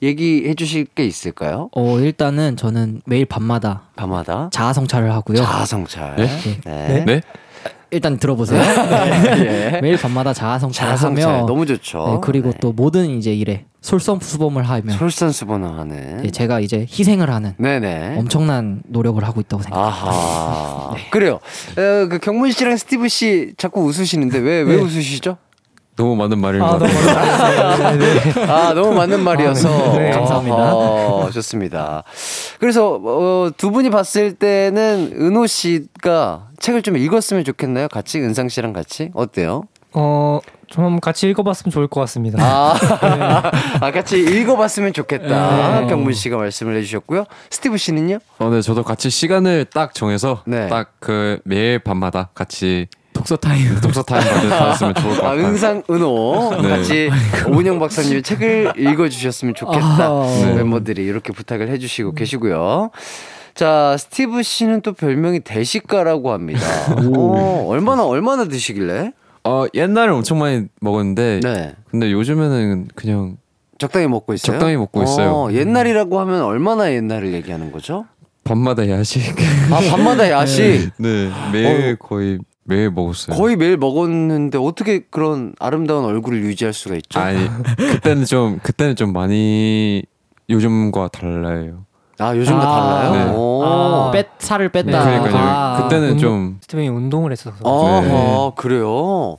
Speaker 5: 얘기해 주실 게 있을까요?
Speaker 4: 어, 일단은 저는 매일 밤마다
Speaker 5: 밤마다.
Speaker 4: 자아 성찰을 하고요.
Speaker 5: 자아성찰.
Speaker 6: 네?
Speaker 5: 네.
Speaker 6: 네?
Speaker 4: 일단 들어보세요.
Speaker 5: 예.
Speaker 4: 매일 밤마다 자아 성찰을
Speaker 5: 자아성찰.
Speaker 4: 하며
Speaker 5: 너무 좋죠.
Speaker 4: 네, 그리고
Speaker 5: 네.
Speaker 4: 또 모든 이제 일에 솔선수범을 하며
Speaker 5: 솔선수범하는.
Speaker 4: 네, 제가 이제 희생을 하는
Speaker 5: 네네.
Speaker 4: 엄청난 노력을 하고 있다고 생각합니다.
Speaker 5: 아하. 그래요. 어, 그 경문 씨랑 스티브 씨 자꾸 웃으시는데 왜, 왜
Speaker 7: 네.
Speaker 5: 웃으시죠?
Speaker 6: 너무 맞는 말인
Speaker 7: 아
Speaker 6: 것
Speaker 7: 너무
Speaker 6: 같아요.
Speaker 5: 아, 너무 맞는 말이어서.
Speaker 7: 아, 네. 네,
Speaker 4: 감사합니다.
Speaker 5: 어, 좋습니다. 그래서, 어, 두 분이 봤을 때는 은호 씨가 책을 좀 읽었으면 좋겠나요? 같이? 은상 씨랑 같이? 어때요?
Speaker 7: 어 좀 같이 읽어봤으면 좋을 것 같습니다.
Speaker 5: 아, 아 같이 읽어봤으면 좋겠다.
Speaker 7: 네.
Speaker 5: 경문 씨가 말씀을 해주셨고요. 스티브 씨는요?
Speaker 6: 어, 네, 저도 같이 시간을 딱 정해서
Speaker 5: 네.
Speaker 6: 딱그 매일 밤마다 같이
Speaker 4: 독서 타임.
Speaker 6: 독서 타임 받을 받았으면 좋을 것
Speaker 5: 아,
Speaker 6: 같아요.
Speaker 5: 은상, 은호.
Speaker 6: 네.
Speaker 5: 같이 오은영 박사님의 책을 읽어주셨으면 좋겠다.
Speaker 4: 아하.
Speaker 5: 네. 멤버들이 이렇게 부탁을 해주시고 계시고요. 자, 스티브 씨는 또 별명이 대식가라고 합니다. 어, 얼마나, 얼마나 드시길래?
Speaker 6: 어, 옛날에 엄청 많이 먹었는데
Speaker 5: 네.
Speaker 6: 근데 요즘에는 그냥
Speaker 5: 적당히 먹고 있어요?
Speaker 6: 적당히 먹고 있어요.
Speaker 5: 어, 옛날이라고 하면 얼마나 옛날을 얘기하는 거죠?
Speaker 6: 밤마다 야식.
Speaker 5: 아, 밤마다 야식.
Speaker 6: 네, 매일 거의 매일 먹었어요.
Speaker 5: 거의 매일 먹었는데 어떻게 그런 아름다운 얼굴을 유지할 수가 있죠?
Speaker 6: 아니 그때는 좀 그때는 좀 많이 요즘과 달라요.
Speaker 5: 아, 요즘과
Speaker 4: 아.
Speaker 5: 달라요?
Speaker 6: 네.
Speaker 5: 오.
Speaker 7: 아.
Speaker 4: 뺐 살을 뺐다.
Speaker 7: 네,
Speaker 6: 그러니까요.
Speaker 4: 아.
Speaker 6: 그때는
Speaker 7: 운동-
Speaker 6: 좀
Speaker 7: 스티븐이 운동을 했어서
Speaker 5: 아,
Speaker 6: 네.
Speaker 5: 그래요?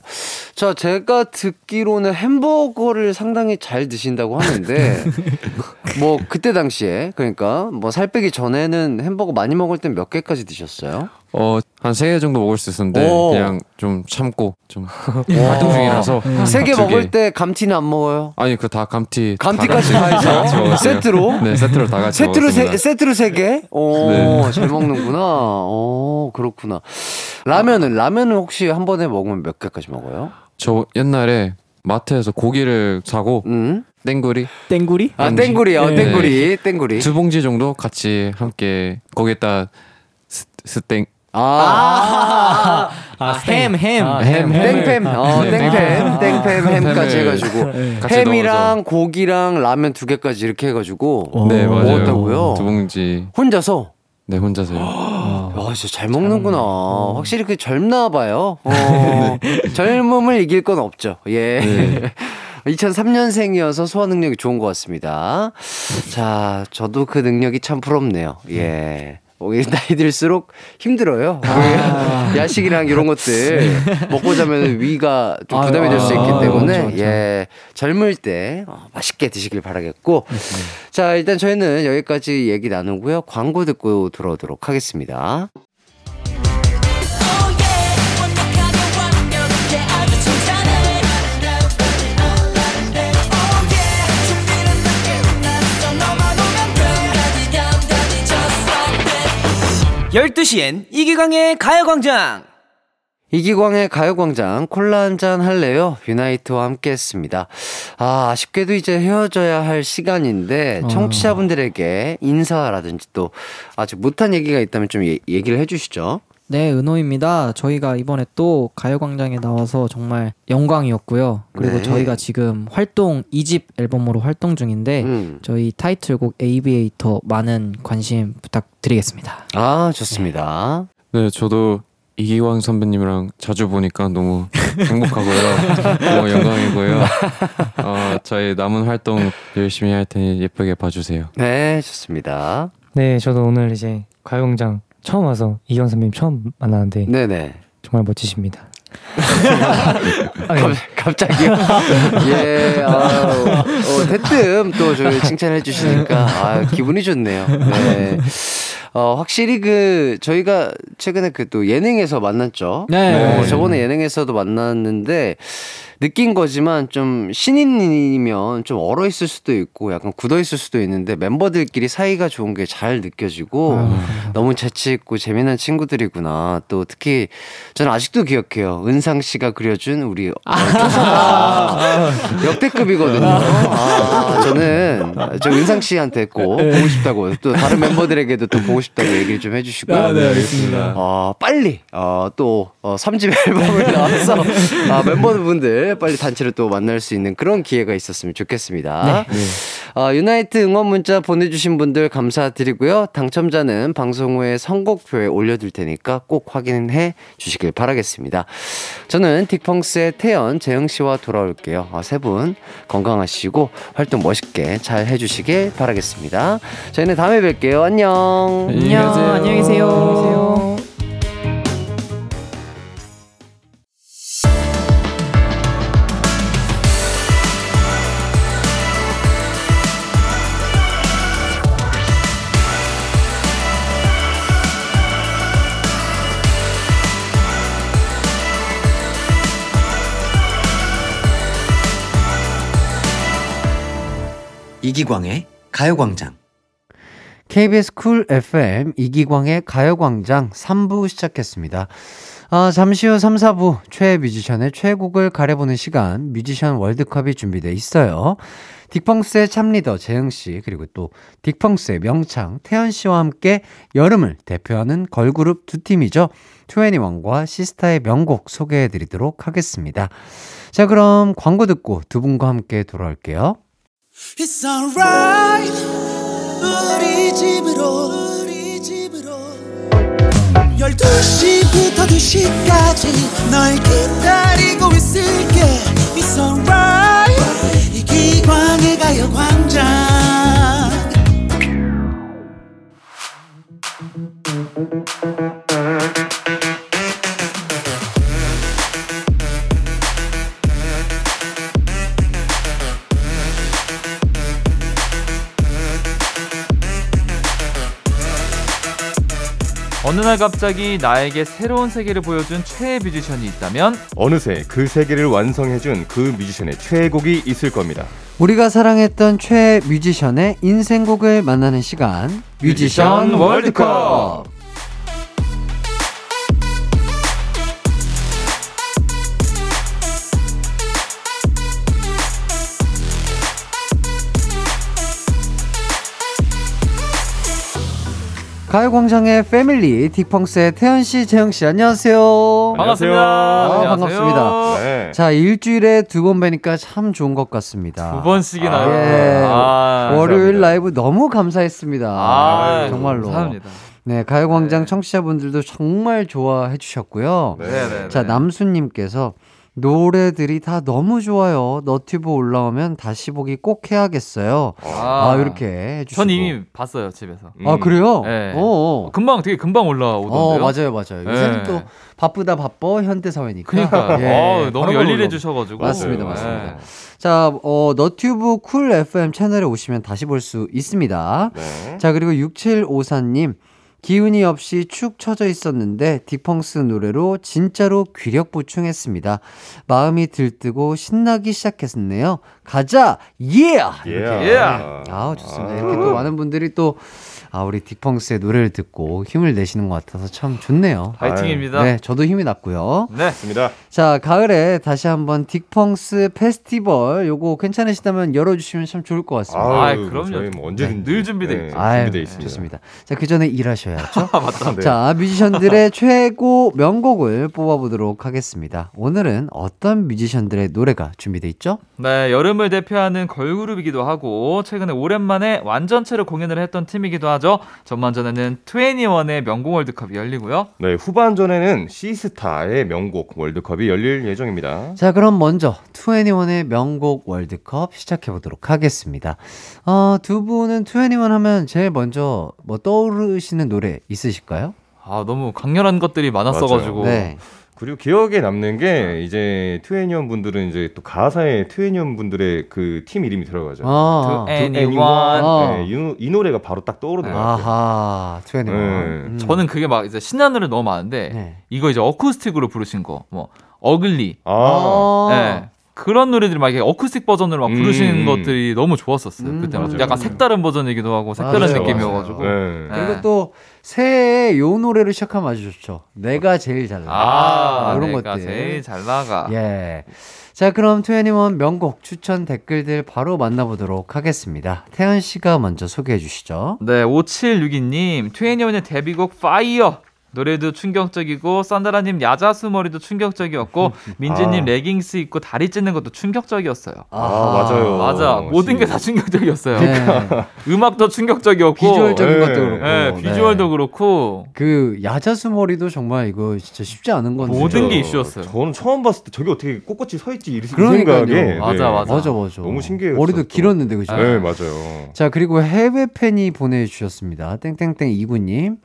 Speaker 5: 자, 제가 듣기로는 햄버거를 상당히 잘 드신다고 하는데, 뭐 그때 당시에 그러니까 뭐 살 빼기 전에는 햄버거 많이 먹을 땐 몇 개까지 드셨어요?
Speaker 6: 어, 한 세 개 정도 먹을 수 있었는데
Speaker 5: 오.
Speaker 6: 그냥 좀 참고 좀 활동 중이라서 세개두
Speaker 5: 먹을 때 감튀는 안 먹어요?
Speaker 6: 아니 그 다 감튀
Speaker 5: 감튀까지
Speaker 6: 다 같이
Speaker 5: 해서. 세트로?
Speaker 6: 네 세트로 다 같이
Speaker 5: 세트로 세,
Speaker 6: 먹었습니다.
Speaker 5: 세트로 세 개? 오,
Speaker 6: 네.
Speaker 5: 잘 먹는구나. 오, 그렇구나. 라면은 라면은 혹시 한 번에 먹으면 몇 개까지 먹어요?
Speaker 6: 저 옛날에 마트에서 고기를 사고
Speaker 5: 음?
Speaker 6: 땡구리
Speaker 4: 땡구리?
Speaker 5: 아,
Speaker 6: 음.
Speaker 5: 땡구리요.
Speaker 4: 네.
Speaker 5: 땡구리. 땡구리.
Speaker 6: 두 봉지 정도 같이 함께 거기에다 스, 스땡
Speaker 5: 아,
Speaker 4: 아, 햄, 햄.
Speaker 7: 아,
Speaker 6: 햄,
Speaker 5: 땡팸. 어,
Speaker 6: 네,
Speaker 5: 땡팸.
Speaker 6: 땡팸.
Speaker 5: 땡팸 햄까지 해가지고. 햄이랑 고기랑 라면 두 개까지 이렇게 해가지고.
Speaker 6: 네 맞아요
Speaker 5: 먹었다고요?
Speaker 6: 두 봉지
Speaker 5: 혼자서?
Speaker 6: 네 혼자서요
Speaker 5: 와, 진짜 잘 먹는구나. 확실히 그 젊나 봐요. 어, 젊음을 이길 건 없죠. 예.
Speaker 6: 네.
Speaker 5: 2003년생이어서 소화 능력이 좋은 것 같습니다. 자, 저도 그 능력이 참 부럽네요. 예. 어, 이 나이 들수록 힘들어요. 그 야식이랑 이런 것들 먹고 자면 위가 좀 부담이 될 수 있기
Speaker 4: 아,
Speaker 5: 때문에
Speaker 4: 그렇죠, 그렇죠.
Speaker 5: 예 젊을 때 어, 맛있게 드시길 바라겠고 자 일단 저희는 여기까지 얘기 나누고요 광고 듣고 돌아오도록 하겠습니다.
Speaker 8: 12시엔 이기광의 가요광장.
Speaker 5: 이기광의 가요광장 콜라 한 잔 할래요? 유나이트와 함께 했습니다. 아, 아쉽게도 이제 헤어져야 할 시간인데, 청취자분들에게 인사라든지 또 아직 못한 얘기가 있다면 좀 얘- 얘기를 해주시죠.
Speaker 4: 네, 은호입니다. 저희가 이번에 또 가요광장에 나와서 정말 영광이었고요. 그리고
Speaker 5: 네.
Speaker 4: 저희가 지금 활동 2집 앨범으로 활동 중인데
Speaker 5: 음.
Speaker 4: 저희 타이틀곡 Aviator 많은 관심 부탁드리겠습니다.
Speaker 5: 아, 좋습니다.
Speaker 6: 네 저도 이기광 선배님이랑 자주 보니까 너무 행복하고요 너무 영광이고요 어, 저희 남은 활동 열심히 할 테니 예쁘게 봐주세요
Speaker 5: 네, 좋습니다.
Speaker 7: 네, 저도 오늘 이제 가요광장 처음 와서 이경 선배님 처음 만나는데
Speaker 5: 네네.
Speaker 7: 정말 멋지십니다. 아,
Speaker 5: 갑, 갑자기요? 예, 아유, 어, 대뜸 또 저를 칭찬해 주시니까, 아 기분이 좋네요. 네. 어, 확실히 그, 저희가 최근에 그 또 예능에서 만났죠.
Speaker 4: 네.
Speaker 5: 어, 저번에 예능에서도 만났는데, 느낀 거지만 좀 신인이면 좀 얼어 있을 수도 있고 약간 굳어 있을 수도 있는데 멤버들끼리 사이가 좋은 게 잘 느껴지고 너무 재치 있고 재미난 친구들이구나. 또 특히 저는 아직도 기억해요. 은상 씨가 그려준 우리 어, 역대급이거든요. 아, 저는 저 은상 씨한테 꼭 보고 싶다고 또 다른 멤버들에게도 또 보고 싶다고 얘기를 좀 해주시고요.
Speaker 4: 알겠습니다.
Speaker 5: 어, 빨리 어, 또 어, 3집 앨범을 나와서 아, 멤버분들 빨리 단체로 또 만날 수 있는 그런 기회가 있었으면 좋겠습니다. 어, 유나이트 응원 문자 보내주신 분들 감사드리고요. 당첨자는 방송 후에 선곡표에 올려둘 테니까 꼭 확인해 주시길 바라겠습니다. 저는 딕펑스의 태연, 재흥 씨와 돌아올게요. 아, 세분 건강하시고 활동 멋있게 잘 해주시길 바라겠습니다. 저희는 다음에 뵐게요. 안녕.
Speaker 6: 안녕히 가세요.
Speaker 4: 안녕히 계세요.
Speaker 5: 이기광의 가요광장. KBS 쿨 FM 이기광의 가요광장 3부 시작했습니다. 아, 잠시 후 3, 4부 최애 뮤지션의 최애곡을 가려보는 시간 뮤지션 월드컵이 준비돼 있어요. 딕펑스의 참리더 재흥씨 그리고 또 딕펑스의 명창 태연씨와 함께 여름을 대표하는 걸그룹 두 팀이죠. 2NE1과 시스타의 명곡 소개해드리도록 하겠습니다. 자 그럼 광고 듣고 두 분과 함께 돌아올게요.
Speaker 9: It's alright. 우리 집으로 우리 집으로. 12시부터 2시까지 널 기다리
Speaker 10: 날 갑자기 나에게 새로운 세계를 보여준 최애 뮤지션이 있다면
Speaker 11: 어느새 그 세계를 완성해준 그 뮤지션의 최애곡이 있을 겁니다.
Speaker 1: 우리가 사랑했던 최애 뮤지션의 인생곡을 만나는 시간 뮤지션
Speaker 10: 뮤지션
Speaker 1: 월드컵 가요광장의 패밀리 딕펑스의 태연 씨 재영 씨 안녕하세요
Speaker 10: 반갑습니다.
Speaker 1: 아,
Speaker 10: 안녕하세요.
Speaker 1: 반갑습니다.
Speaker 11: 네.
Speaker 1: 자 일주일에 두 번 뵈니까 참 좋은 것 같습니다
Speaker 10: 두 번씩이나
Speaker 11: 아,
Speaker 1: 예.
Speaker 10: 아,
Speaker 1: 월요일. 라이브 너무 감사했습니다.
Speaker 10: 아,
Speaker 1: 정말로.
Speaker 10: 감사합니다.
Speaker 1: 네, 가요광장
Speaker 10: 네.
Speaker 1: 청취자분들도 정말 좋아해 주셨고요.
Speaker 11: 네.
Speaker 10: 네네.
Speaker 1: 자, 남수님께서 노래들이 다 너무 좋아요. 너튜브 올라오면 다시 보기 꼭 해야겠어요. 아, 이렇게 해주시고.
Speaker 10: 전 이미 봤어요 집에서.
Speaker 1: 아, 그래요?
Speaker 10: 네.
Speaker 1: 어, 어.
Speaker 10: 금방 되게 금방 올라오던데요.
Speaker 1: 어, 맞아요, 맞아요. 요새는
Speaker 10: 네.
Speaker 1: 또 바쁘다 바빠 현대 사회니까.
Speaker 10: 그러니까
Speaker 1: 예,
Speaker 10: 어, 너무 열일해. 주셔가지고.
Speaker 1: 맞습니다,
Speaker 10: 네.
Speaker 1: 맞습니다. 자, 어, 너튜브 쿨 FM 채널에 오시면 다시 볼 수 있습니다.
Speaker 11: 네.
Speaker 1: 자, 그리고 6754님. 기운이 없이 축 처져 있었는데 딕펑스 노래로 진짜로 기력 보충했습니다. 마음이 들뜨고 신나기 시작했네요. 가자! 예!
Speaker 11: 예.
Speaker 10: 예.
Speaker 1: 아, 좋습니다. 이렇게 또 많은 분들이 또 아, 우리 디펑스의 노래를 듣고 힘을 내시는 것 같아서 참 좋네요.
Speaker 10: 파이팅입니다.
Speaker 1: 네, 저도 힘이 났고요.
Speaker 10: 네.
Speaker 11: 맞습니다.
Speaker 1: 자, 가을에 다시 한번 딕펑스 페스티벌 요거 괜찮으시다면 열어주시면 참 좋을 것 같습니다.
Speaker 10: 아,
Speaker 11: 아유,
Speaker 10: 그럼요.
Speaker 11: 저희 뭐 언제든지
Speaker 10: 늘 준비돼
Speaker 11: 네.
Speaker 1: 아유,
Speaker 11: 준비돼 있습니다.
Speaker 1: 좋습니다. 자, 그 전에 일하셔야죠.
Speaker 10: 아, 맞다.
Speaker 11: 네.
Speaker 1: 자, 뮤지션들의 최고 명곡을 뽑아보도록 하겠습니다. 오늘은 어떤 뮤지션들의 노래가 준비돼 있죠?
Speaker 10: 네, 여름을 대표하는 걸그룹이기도 하고 최근에 오랜만에 완전체로 공연을 했던 팀이기도 하죠. 전반전에는 21의 명곡 월드컵이 열리고요.
Speaker 11: 네, 후반전에는 시스타의 명곡 월드컵이 열릴 예정입니다.
Speaker 1: 자, 그럼 먼저 2NE1의 명곡 월드컵 시작해 보도록 하겠습니다. 어, 두 분은 2NE1 하면 제일 먼저 뭐 떠오르시는 노래 있으실까요?
Speaker 10: 아, 너무 강렬한 것들이 많았어 가지고.
Speaker 1: 네.
Speaker 11: 그리고 기억에 남는 게 이제 2NE1 분들은 이제 또 가사에 2NE1 분들의 그 팀 이름이 들어가죠.
Speaker 1: 아,
Speaker 10: To anyone.
Speaker 1: 아.
Speaker 11: 네, 이, 노- 이 노래가 바로 딱 떠오르는 것 같아요.
Speaker 1: 아하, 2NE1.
Speaker 11: 네.
Speaker 1: 음.
Speaker 10: 저는 그게 막 이제 신나는 노래 너무 많은데
Speaker 1: 네.
Speaker 10: 이거 이제 어쿠스틱으로 부르신 거, 뭐 Ugly,
Speaker 11: 아,
Speaker 10: 네. 그런 노래들이 막 이렇게 어쿠스틱 버전으로 막
Speaker 11: 음.
Speaker 10: 부르시는 것들이 너무 좋았었어요.
Speaker 1: 음,
Speaker 10: 그때 막
Speaker 11: 맞아요.
Speaker 10: 약간 색다른 버전이기도 하고 색다른
Speaker 1: 맞아요,
Speaker 10: 느낌이어가지고.
Speaker 11: 네.
Speaker 10: 네.
Speaker 1: 그리고 또 새해에 요 노래를 시작하면 아주 좋죠. 내가 제일 잘 나가.
Speaker 10: 아,
Speaker 1: 이런
Speaker 10: 내가
Speaker 1: 것들.
Speaker 10: 제일 잘 나가.
Speaker 1: 예. 자, 그럼 2NE1 명곡 추천 댓글들 바로 만나보도록 하겠습니다. 태연 씨가 먼저 소개해 주시죠.
Speaker 10: 네, 5762님, 2NE1의 데뷔곡 Fire. 노래도 충격적이고 산다라님 야자수 머리도 충격적이었고 민지님
Speaker 11: 아.
Speaker 10: 레깅스 입고 다리 찢는 것도 충격적이었어요.
Speaker 11: 아, 맞아요.
Speaker 10: 맞아,
Speaker 11: 어,
Speaker 10: 모든 게
Speaker 11: 진-
Speaker 10: 다 충격적이었어요.
Speaker 1: 네.
Speaker 10: 음악도 충격적이었고,
Speaker 1: 비주얼적인
Speaker 11: 네.
Speaker 1: 것도 그렇고.
Speaker 10: 네, 비주얼도 그렇고
Speaker 1: 그 야자수 머리도 정말 이거 진짜 쉽지 않은 건데.
Speaker 10: 모든 게 이슈였어요.
Speaker 11: 저는 처음 봤을 때 저게 어떻게 꼿꼿이 서 있지 이
Speaker 1: 그러니까요.
Speaker 11: 생각에
Speaker 10: 맞아, 맞아.
Speaker 1: 맞아, 맞아.
Speaker 11: 너무 신기해요.
Speaker 1: 머리도 길었는데, 그죠?
Speaker 11: 네, 맞아요.
Speaker 1: 자, 그리고 해외 팬이 보내주셨습니다. 땡땡땡 이구님.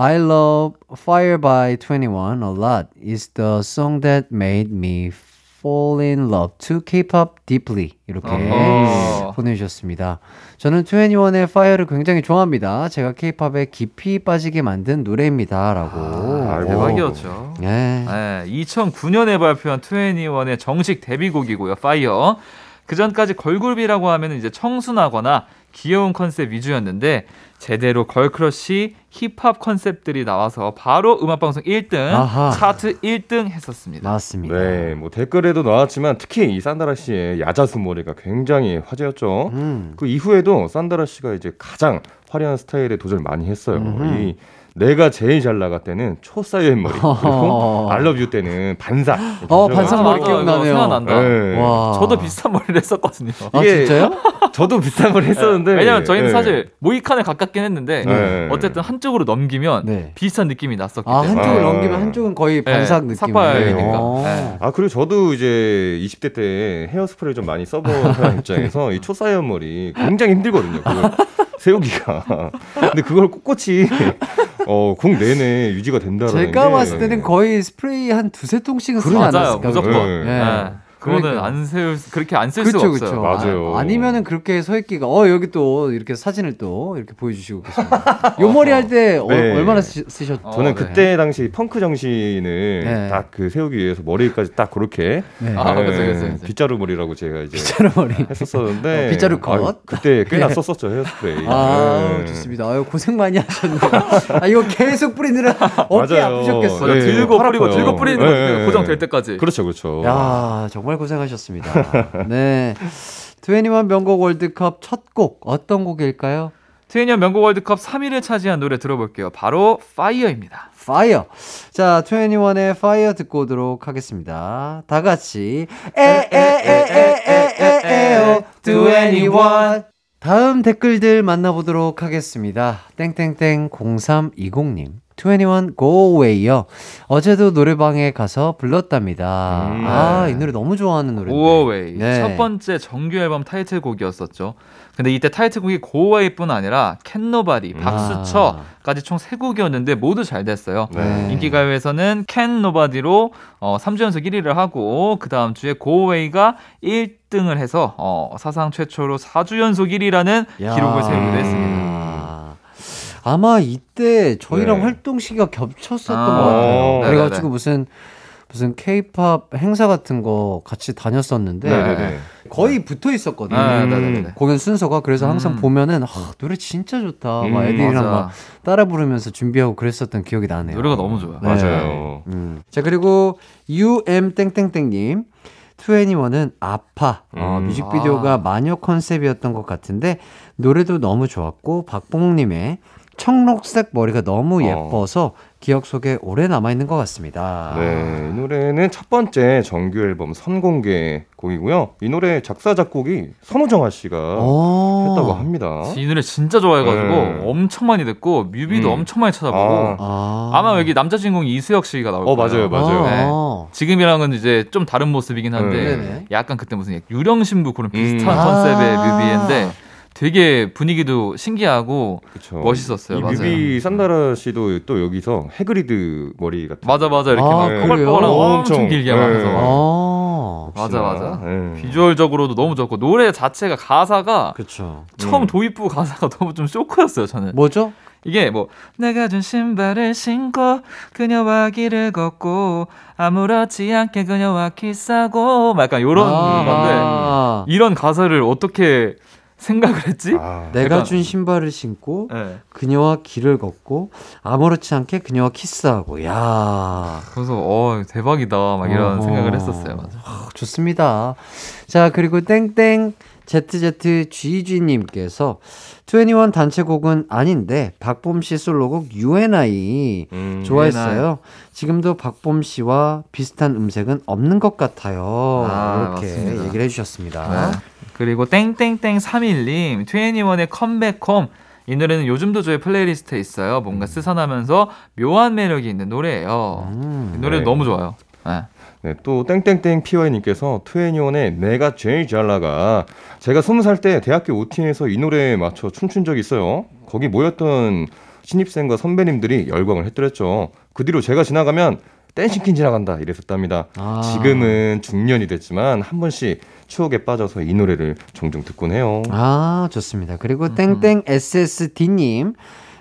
Speaker 1: I love Fire by 21 a lot. It's the song that made me fall in love to K-pop deeply. 이렇게
Speaker 10: 어허.
Speaker 1: 보내주셨습니다. 저는 2NE1의 Fire를 굉장히 좋아합니다. 제가 K-팝에 깊이 빠지게 만든 노래입니다. 라고.
Speaker 11: 아이고.
Speaker 10: 대박이었죠.
Speaker 1: 네.
Speaker 10: 네, 2009년에 발표한 2NE1의 정식 데뷔곡이고요. Fire. 그 전까지 걸그룹이라고 하면 이제 청순하거나 귀여운 컨셉 위주였는데 제대로 girl crush 힙합 컨셉들이 나와서 바로 음악방송 1등,
Speaker 1: 아하.
Speaker 10: 차트 1등 했었습니다.
Speaker 1: 맞습니다.
Speaker 11: 네, 뭐 댓글에도 나왔지만 특히 이 산다라 씨의 야자수 머리가 굉장히 화제였죠.
Speaker 1: 음.
Speaker 11: 그 이후에도 산다라 씨가 이제 가장 화려한 스타일에 도전을 많이 했어요.
Speaker 1: 음흠.
Speaker 11: 이 내가 제일 잘 나가 때는 초사이언 머리, 그리고 알러뷰 때는 반사.
Speaker 1: 어, 반사
Speaker 10: 아,
Speaker 1: 머리 기억나네요.
Speaker 10: 생각난다.
Speaker 11: 네.
Speaker 1: 와.
Speaker 10: 저도 비슷한 머리를 했었거든요.
Speaker 1: 아, 진짜요?
Speaker 11: 저도 비싼 걸 했었는데.
Speaker 10: 왜냐면 저희는
Speaker 11: 네.
Speaker 10: 사실 모이칸에 가깝긴 했는데
Speaker 11: 네.
Speaker 10: 어쨌든 한쪽으로 넘기면
Speaker 1: 네.
Speaker 10: 비슷한 느낌이 났었기
Speaker 1: 아,
Speaker 10: 때문에
Speaker 1: 한쪽을
Speaker 11: 아.
Speaker 1: 넘기면 한쪽은 거의
Speaker 10: 네,
Speaker 1: 반삭 느낌.
Speaker 10: 삭발이니까.
Speaker 1: 어.
Speaker 10: 네.
Speaker 11: 아 그리고 저도 이제 20대 때 헤어스프레이 좀 많이 써본 사람 입장에서 이 초사이언 머리 굉장히 힘들거든요. 그걸 세우기가. 근데 그걸 꼿꼿이 어, 공 내내 유지가 된다는
Speaker 1: 제가
Speaker 11: 게
Speaker 1: 봤을 때는 거의 스프레이 한 두세 통씩은 쓰지 않았을까.
Speaker 10: 무조건.
Speaker 11: 네.
Speaker 10: 그거는
Speaker 1: 그러니까요.
Speaker 10: 안 세울 수- 그렇게 안 쓸 수가
Speaker 1: 그쵸.
Speaker 10: 없어요.
Speaker 11: 맞아요.
Speaker 1: 아, 니면은 그렇게 서 있기가 어 여기 또 이렇게 사진을 또 이렇게 보여주시고 계십니다. 요 머리 할때 어,
Speaker 11: 네.
Speaker 1: 얼마나 쓰?
Speaker 11: 저는
Speaker 10: 어, 네.
Speaker 11: 그때 당시 펑크 정신을
Speaker 1: 네.
Speaker 11: 딱그 세우기 위해서 머리까지 딱 그렇게
Speaker 1: 네.
Speaker 10: 아,
Speaker 11: 네,
Speaker 10: 그쵸, 그쵸, 그쵸.
Speaker 11: 빗자루 머리라고 제가 이제
Speaker 1: 빗자루 머리.
Speaker 11: 했었었는데
Speaker 1: 어, 빗자루 컷.
Speaker 11: 아유, 그때 꽤나 썼었죠 헤어스프레이.
Speaker 1: 아
Speaker 11: 네.
Speaker 1: 좋습니다. 아유 고생 많이 하셨네요. 아 이거 계속 뿌리느라 어깨
Speaker 11: 맞아요.
Speaker 1: 아프셨겠어요.
Speaker 11: 네,
Speaker 10: 들고
Speaker 11: 팔
Speaker 10: 뿌리고. 들고 뿌리는
Speaker 11: 네,
Speaker 10: 거
Speaker 11: 네.
Speaker 10: 고정될 때까지.
Speaker 11: 그렇죠, 그렇죠.
Speaker 1: 야 정말 고생하셨습니다. 네. 2NE1 명곡 월드컵 첫 곡 어떤 곡일까요?
Speaker 10: 2NE1 명곡 월드컵 3위를 차지한 노래 들어볼게요. 바로 파이어입니다.
Speaker 1: 파이어. 자, 2NE1의 Fire 듣고 오도록 하겠습니다. 다 같이 에에에에에에에오 2NE1 다음 댓글들 만나보도록 하겠습니다. 땡땡땡 0320님 2NE1 Go Away요. 어제도 노래방에 가서 불렀답니다.
Speaker 11: 음.
Speaker 1: 아, 이 노래 너무 좋아하는 노래인데.
Speaker 10: Go Away
Speaker 1: 네.
Speaker 10: 첫 번째 정규 앨범 타이틀곡이었었죠. 근데 이때 타이틀곡이 Go Away뿐 아니라 캔노바디, 박수쳐까지 총 세 곡이었는데 모두 잘 됐어요.
Speaker 11: 네.
Speaker 10: 인기가요에서는 캔 노바디로 어, 3주 연속 1위를 하고 그 다음 주에 Go Away가 1등을 해서 어, 사상 최초로 4주 연속 1위라는
Speaker 1: 야.
Speaker 10: 기록을 세우기도 했습니다.
Speaker 1: 아, 아마 이때 저희랑
Speaker 11: 네.
Speaker 1: 활동 시기가 겹쳤었던
Speaker 10: 아,
Speaker 1: 것 같아요.
Speaker 11: 네,
Speaker 1: 그래가지고
Speaker 10: 네, 네.
Speaker 1: 무슨 무슨 케이팝 행사 같은 거 같이 다녔었는데
Speaker 11: 네네네.
Speaker 1: 거의 붙어 있었거든요.
Speaker 10: 아, 네네네.
Speaker 1: 공연 순서가 그래서 항상
Speaker 10: 음.
Speaker 1: 보면은 아, 노래 진짜 좋다. 막
Speaker 11: 음,
Speaker 1: 애들이랑
Speaker 10: 맞아.
Speaker 1: 막 따라 부르면서 준비하고 그랬었던 기억이 나네요.
Speaker 10: 노래가 너무 좋아요.
Speaker 1: 네.
Speaker 11: 맞아요.
Speaker 1: 음. 자 그리고 UM 땡땡땡님. 21은 아파 어,
Speaker 11: 음.
Speaker 1: 뮤직비디오가
Speaker 10: 아.
Speaker 1: 마녀 컨셉이었던 것 같은데 노래도 너무 좋았고 박봉님의 청록색 머리가 너무
Speaker 11: 어.
Speaker 1: 예뻐서 기억 속에 오래 남아 있는 것 같습니다.
Speaker 11: 네, 이 노래는 첫 번째 정규 앨범 선공개 곡이고요. 이 노래 작사 작곡이 선우정아 씨가
Speaker 1: 어.
Speaker 11: 했다고 합니다.
Speaker 10: 이 노래 진짜 좋아해가지고
Speaker 11: 네.
Speaker 10: 엄청 많이 듣고 뮤비도
Speaker 11: 음.
Speaker 10: 엄청 많이 찾아보고
Speaker 11: 아.
Speaker 1: 아.
Speaker 10: 아. 마 여기 남자 주인공 이수혁 씨가 나올
Speaker 11: 어,
Speaker 10: 거예요.
Speaker 11: 맞아요, 맞아요.
Speaker 10: 네.
Speaker 1: 아.
Speaker 10: 지금이랑은 이제 좀 다른 모습이긴 한데
Speaker 11: 네.
Speaker 10: 약간 그때 무슨 유령 신부 그런 비슷한
Speaker 11: 음.
Speaker 10: 컨셉의
Speaker 1: 아.
Speaker 10: 뮤비인데 되게 분위기도 신기하고
Speaker 11: 그쵸.
Speaker 10: 멋있었어요.
Speaker 11: 이
Speaker 10: 맞아요.
Speaker 11: 뮤비 산다라 씨도 또 여기서 해그리드 머리 같은.
Speaker 10: 맞아 맞아 이렇게
Speaker 1: 아,
Speaker 10: 막
Speaker 1: 그래요?
Speaker 10: 꼬불꼬불하고 엄청
Speaker 11: 엄청,
Speaker 10: 길게
Speaker 11: 네.
Speaker 10: 하면서
Speaker 1: 아.
Speaker 10: 맞아 맞아
Speaker 11: 네.
Speaker 10: 비주얼적으로도 너무 좋고 노래 자체가 가사가
Speaker 1: 그쵸.
Speaker 10: 처음
Speaker 11: 음.
Speaker 10: 도입부 가사가 너무 좀 쇼크였어요 저는
Speaker 1: 뭐죠?
Speaker 10: 이게 뭐 내가 준 신발을 신고 그녀와 길을 걷고 아무렇지 않게 그녀와 키스하고 막 약간 요런 건데
Speaker 1: 아.
Speaker 10: 이런 가사를 어떻게 생각을 했지?
Speaker 11: 아,
Speaker 1: 내가
Speaker 10: 약간-
Speaker 1: 준 신발을 신고
Speaker 10: 네.
Speaker 1: 그녀와 길을 걷고 아무렇지 않게 그녀와 키스하고 야
Speaker 10: 그래서 어 대박이다 막 이런
Speaker 1: 어허.
Speaker 10: 생각을 했었어요. 맞아.
Speaker 1: 아, 좋습니다. 자 그리고 땡땡 ZZGG님께서 21 단체곡은 아닌데 박범 씨 솔로곡 UNI
Speaker 11: 음,
Speaker 1: 좋아했어요. 지금도 박범 씨와 비슷한 음색은 없는 것 같아요.
Speaker 10: 아,
Speaker 1: 이렇게
Speaker 10: 맞습니다.
Speaker 1: 얘기를 해주셨습니다.
Speaker 10: 네. 그리고 땡땡땡 3일님 2NE1의 Come Back Home 이 노래는 요즘도 저의 playlist에 있어요. 뭔가 스산하면서 묘한 매력이 있는 노래예요.
Speaker 1: 음.
Speaker 10: 이 노래
Speaker 11: 네.
Speaker 10: 너무 좋아요. 네.
Speaker 11: 네, 또 땡땡땡 PY님께서 트웬티원의 내가 제일 잘 나가. 제가 스무 살 때 대학교 OT에서 이 노래에 맞춰 춤춘 적이 있어요. 거기 모였던 신입생과 선배님들이 열광을 했더랬죠. 그 뒤로 제가 지나가면 dancing queen 지나간다 이랬었답니다.
Speaker 1: 아.
Speaker 11: 지금은 중년이 됐지만 한 번씩 추억에 빠져서 이 노래를 종종 듣곤 해요.
Speaker 1: 아, 좋습니다. 그리고
Speaker 10: 음,
Speaker 1: 땡땡 SSD님.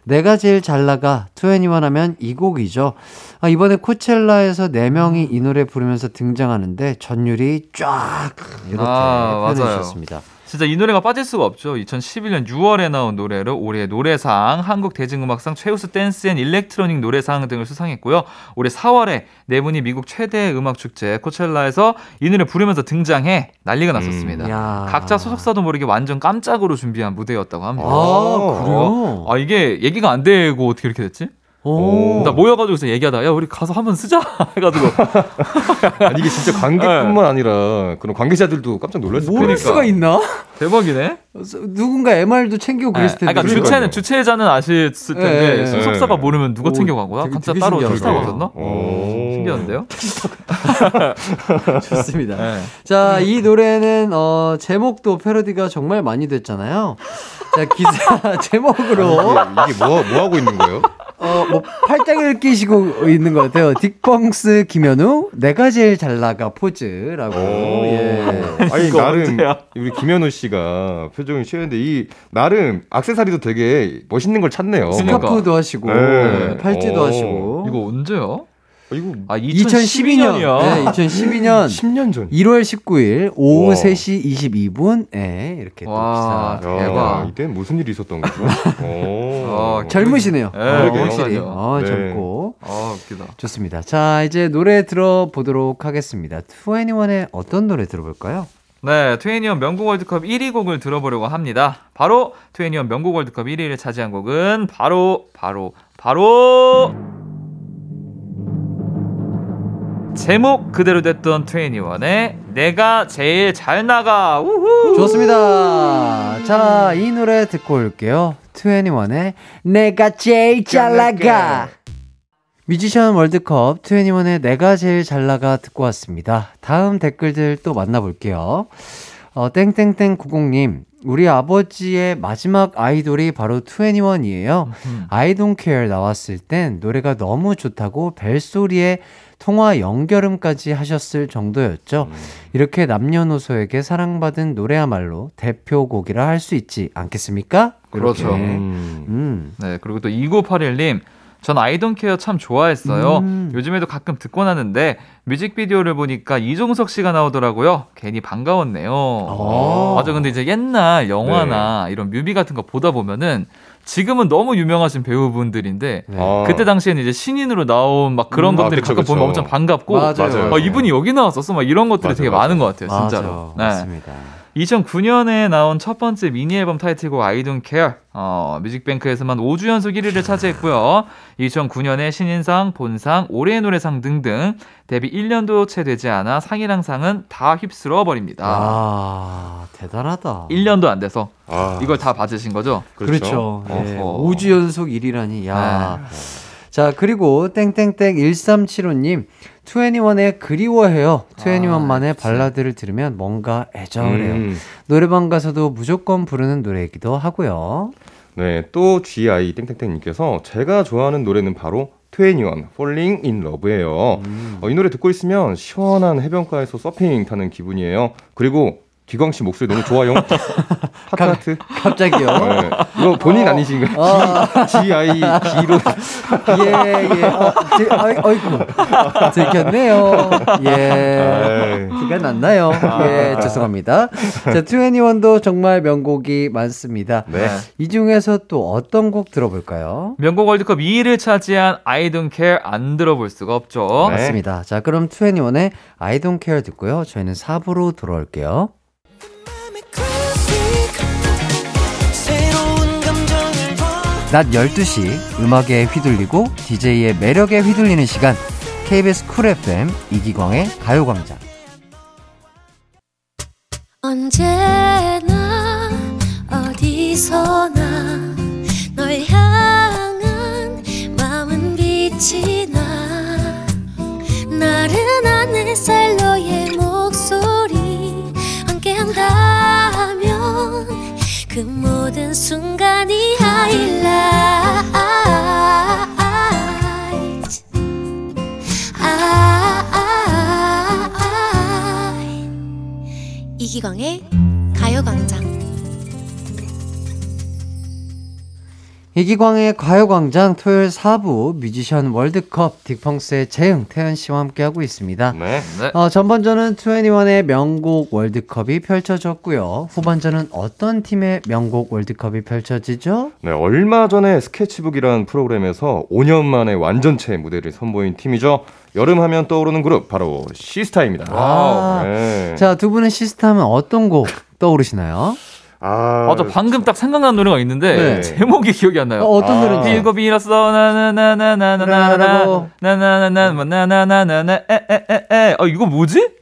Speaker 1: 내가 제일 잘 나가 2NE1 하면 이 곡이죠. 아, 이번에 코첼라에서 네 명이 이 노래 부르면서 등장하는데 전율이 쫙 이렇게
Speaker 10: 아,
Speaker 1: 표현해
Speaker 10: 맞아요.
Speaker 1: 주셨습니다.
Speaker 10: 진짜 이 노래가 빠질 수가 없죠. 2011년 6월에 나온 노래로 올해 노래상, 한국 대중음악상 최우수 댄스 and electronic 노래상 등을 수상했고요. 올해 4월에 네 분이 미국 최대 음악 축제 코첼라에서 이 노래 부르면서 등장해 난리가 났었습니다.
Speaker 1: 음, 야.
Speaker 10: 각자 소속사도 모르게 완전 깜짝으로 준비한 무대였다고 합니다.
Speaker 1: 아, 그래요?
Speaker 10: 아 이게 얘기가 안 되고 어떻게 이렇게 됐지?
Speaker 1: 오.
Speaker 10: 나 모여가지고서 얘기하다 야 우리 가서 한번 쓰자 해가지고
Speaker 11: 아니 이게 진짜 관객뿐만 아니라 그런 관계자들도 깜짝 놀랐을
Speaker 1: 모를
Speaker 11: 거예요.
Speaker 1: 수가 있나?
Speaker 10: 대박이네.
Speaker 1: 누가 MR도 챙기고 그랬을 텐데.
Speaker 10: 그러니까. 주체는 주체자는 아실 텐데
Speaker 1: 네.
Speaker 10: 소속사가
Speaker 11: 네.
Speaker 10: 모르면 누가
Speaker 1: 오,
Speaker 10: 챙겨간 거야?
Speaker 1: 되게-
Speaker 10: 각자
Speaker 1: 되게
Speaker 10: 따로. 택시 타고?
Speaker 11: 오.
Speaker 10: 신기한데요?
Speaker 1: 좋습니다.
Speaker 10: 네.
Speaker 1: 자, 이 노래는 어, 제목도 패러디가 정말 많이 됐잖아요. 자, 기사 제목으로
Speaker 11: 이게, 이게 뭐, 뭐 하고 있는 거예요?
Speaker 1: 어, 뭐, 팔짱을 끼시고 있는 것 같아요. 딕펑스 김현우, 내가 제일 잘 나가 포즈라고.
Speaker 11: 오.
Speaker 1: 예.
Speaker 11: 아니 나름
Speaker 10: 언제야?
Speaker 11: 우리 김현우 씨가 표정이 쉬웠는데 이 나름 악세사리도 되게 멋있는 걸 찾네요.
Speaker 10: 그러니까.
Speaker 1: 스카프도 하시고,
Speaker 11: 네.
Speaker 1: 팔찌도
Speaker 11: 오.
Speaker 1: 하시고.
Speaker 10: 이거 언제요?
Speaker 11: 어, 이거
Speaker 10: 아
Speaker 1: 2012년.
Speaker 10: 2012년이야.
Speaker 1: 네, 2012년
Speaker 11: 10년 전.
Speaker 1: 1월 19일 오후
Speaker 11: 우와.
Speaker 1: 3시 22분에 이렇게 또
Speaker 10: 와,
Speaker 1: 기사.
Speaker 11: 야,
Speaker 10: 대박.
Speaker 11: 이때는 무슨 일이 있었던 거죠? 오.
Speaker 10: 어,
Speaker 1: 젊으시네요.
Speaker 10: 네,
Speaker 1: 어. 확실히.
Speaker 10: 그러니까요.
Speaker 1: 어,
Speaker 11: 네.
Speaker 1: 젊고.
Speaker 10: 아 웃기다.
Speaker 1: 좋습니다. 자, 이제 노래 들어보도록 하겠습니다. 2NE1의 어떤 노래 들어볼까요?
Speaker 10: 네, 트웨니언 명곡 월드컵 1위 곡을 들어보려고 합니다. 바로 트웨니언 명곡 월드컵 1위를 차지한 곡은 바로 바로 바로 제목 그대로 됐던 트웨니원의 내가 제일 잘 나가. 우후.
Speaker 1: 좋습니다. 자, 이 노래 듣고 올게요. 2NE1의 내가 제일 잘 나가. 뮤지션 월드컵 2NE1의 내가 제일 잘 나가 듣고 왔습니다. 다음 댓글들 또 만나볼게요. 어, 땡땡땡90님. 우리 아버지의 마지막 아이돌이 바로 2NE1이에요. I don't care 나왔을 땐 노래가 너무 좋다고 벨소리에 통화 연결음까지 하셨을 정도였죠. 이렇게 남녀노소에게 사랑받은 노래야말로 대표곡이라 할 수 있지 않겠습니까?
Speaker 10: 그렇죠.
Speaker 11: 음.
Speaker 1: 음.
Speaker 10: 네, 그리고 또 2981님. 전 아이돈케어 참 좋아했어요.
Speaker 1: 음.
Speaker 10: 요즘에도 가끔 듣곤 하는데 뮤직비디오를 보니까 이종석 씨가 나오더라고요. 괜히 반가웠네요.
Speaker 1: 어.
Speaker 10: 맞아. 근데 이제 옛날 영화나 이런 뮤비 같은 거 보다 보면은 지금은 너무 유명하신 배우분들인데
Speaker 1: 네.
Speaker 11: 아.
Speaker 10: 그때 당시에는 이제 신인으로 나온 막 그런
Speaker 11: 음, 아,
Speaker 10: 것들이
Speaker 11: 그쵸,
Speaker 10: 가끔
Speaker 11: 그쵸.
Speaker 10: 보면 엄청 반갑고
Speaker 1: 맞아요.
Speaker 11: 맞아요.
Speaker 10: 어, 이분이 여기 나왔었어 막 이런 것들이
Speaker 11: 맞아요,
Speaker 10: 되게
Speaker 11: 맞아요.
Speaker 10: 많은 것 같아요 진짜로
Speaker 1: 맞아.
Speaker 10: 네.
Speaker 1: 맞습니다.
Speaker 10: 2009년에 나온 첫 번째 미니 앨범 타이틀곡 I Don't Care 어, 뮤직뱅크에서만 5주 연속 1위를 차지했고요. 2009년에 신인상, 본상, 올해의 노래상 등등 데뷔 1년도 채 되지 않아 상이랑 상은 다 휩쓸어 버립니다.
Speaker 1: 아, 대단하다.
Speaker 10: 1년도 안 돼서
Speaker 11: 아,
Speaker 10: 이걸 다 받으신 거죠?
Speaker 1: 그렇죠. 예.
Speaker 10: 어허.
Speaker 1: 5주 연속 1위라니. 야.
Speaker 10: 네.
Speaker 1: 자, 그리고 땡땡땡 1375님. 2NE1의 그리워해요. 2NE1만의 발라드를 들으면 뭔가 애절해요.
Speaker 11: 음.
Speaker 1: 노래방 가서도 무조건 부르는 노래이기도 하고요.
Speaker 11: 네, 또 GI 땡땡땡님께서 제가 좋아하는 노래는 바로 21 Falling in Love예요.
Speaker 1: 음.
Speaker 11: 어, 이 노래 듣고 있으면 시원한 해변가에서 서핑 타는 기분이에요. 그리고 기광 씨 목소리 너무 좋아요. 하트 하트.
Speaker 1: 갑자기요.
Speaker 11: 네, 이거 본인 아니신가요?
Speaker 1: 어.
Speaker 11: G, GI G로
Speaker 1: 예, 예. 어, 제, 어이, 어이구. 들켰네요. 예.
Speaker 11: 아이.
Speaker 1: 티가 났나요? 예, 죄송합니다. 자, 2NE1도 정말 명곡이 많습니다.
Speaker 11: 네.
Speaker 1: 이 중에서 또 어떤 곡 들어볼까요?
Speaker 10: 명곡 월드컵 2위를 차지한 I Don't Care 안 들어볼 수가 없죠.
Speaker 11: 네.
Speaker 1: 맞습니다. 자, 그럼 2NE1의 I don't care 듣고요. 저희는 4부로 돌아올게요. 낮 12시 음악에 휘둘리고 DJ의 매력에 휘둘리는 시간 KBS 쿨 FM 이기광의 가요광장.
Speaker 12: 언제나 어디서나 널 향한 마음은 빛이 나. 나른한 햇살 너의 목소리 함께한다면 그 모든 순간이 하이라이트 아, 이기광의 가요광장
Speaker 1: 이기광의 가요광장 토요일 4부 뮤지션 월드컵 딕펑스의 재흥 태연 씨와 함께하고 있습니다.
Speaker 11: 네.
Speaker 10: 네.
Speaker 1: 어, 전반전은 2NE1의 명곡 월드컵이 펼쳐졌고요. 후반전은 어떤 팀의 명곡 월드컵이 펼쳐지죠?
Speaker 11: 네, 얼마 전에 스케치북이라는 프로그램에서 5년 만에 완전체 무대를 선보인 팀이죠. 여름 하면 떠오르는 그룹 바로 시스타입니다.
Speaker 1: 아.
Speaker 11: 네.
Speaker 1: 자, 두 분은 시스타하면 어떤 곡 떠오르시나요?
Speaker 11: 아,
Speaker 10: 맞아 방금 딱 생각난 노래가 있는데
Speaker 11: 네.
Speaker 10: 제목이 기억이 안 나요.
Speaker 1: 어, 어떤
Speaker 11: 아.
Speaker 1: 노래인지?
Speaker 10: 빌고 빌었어 나나나나나나나나
Speaker 1: 라라고.
Speaker 10: 나나나나 뭐 나나나나나 에에에에 어 이거 뭐지?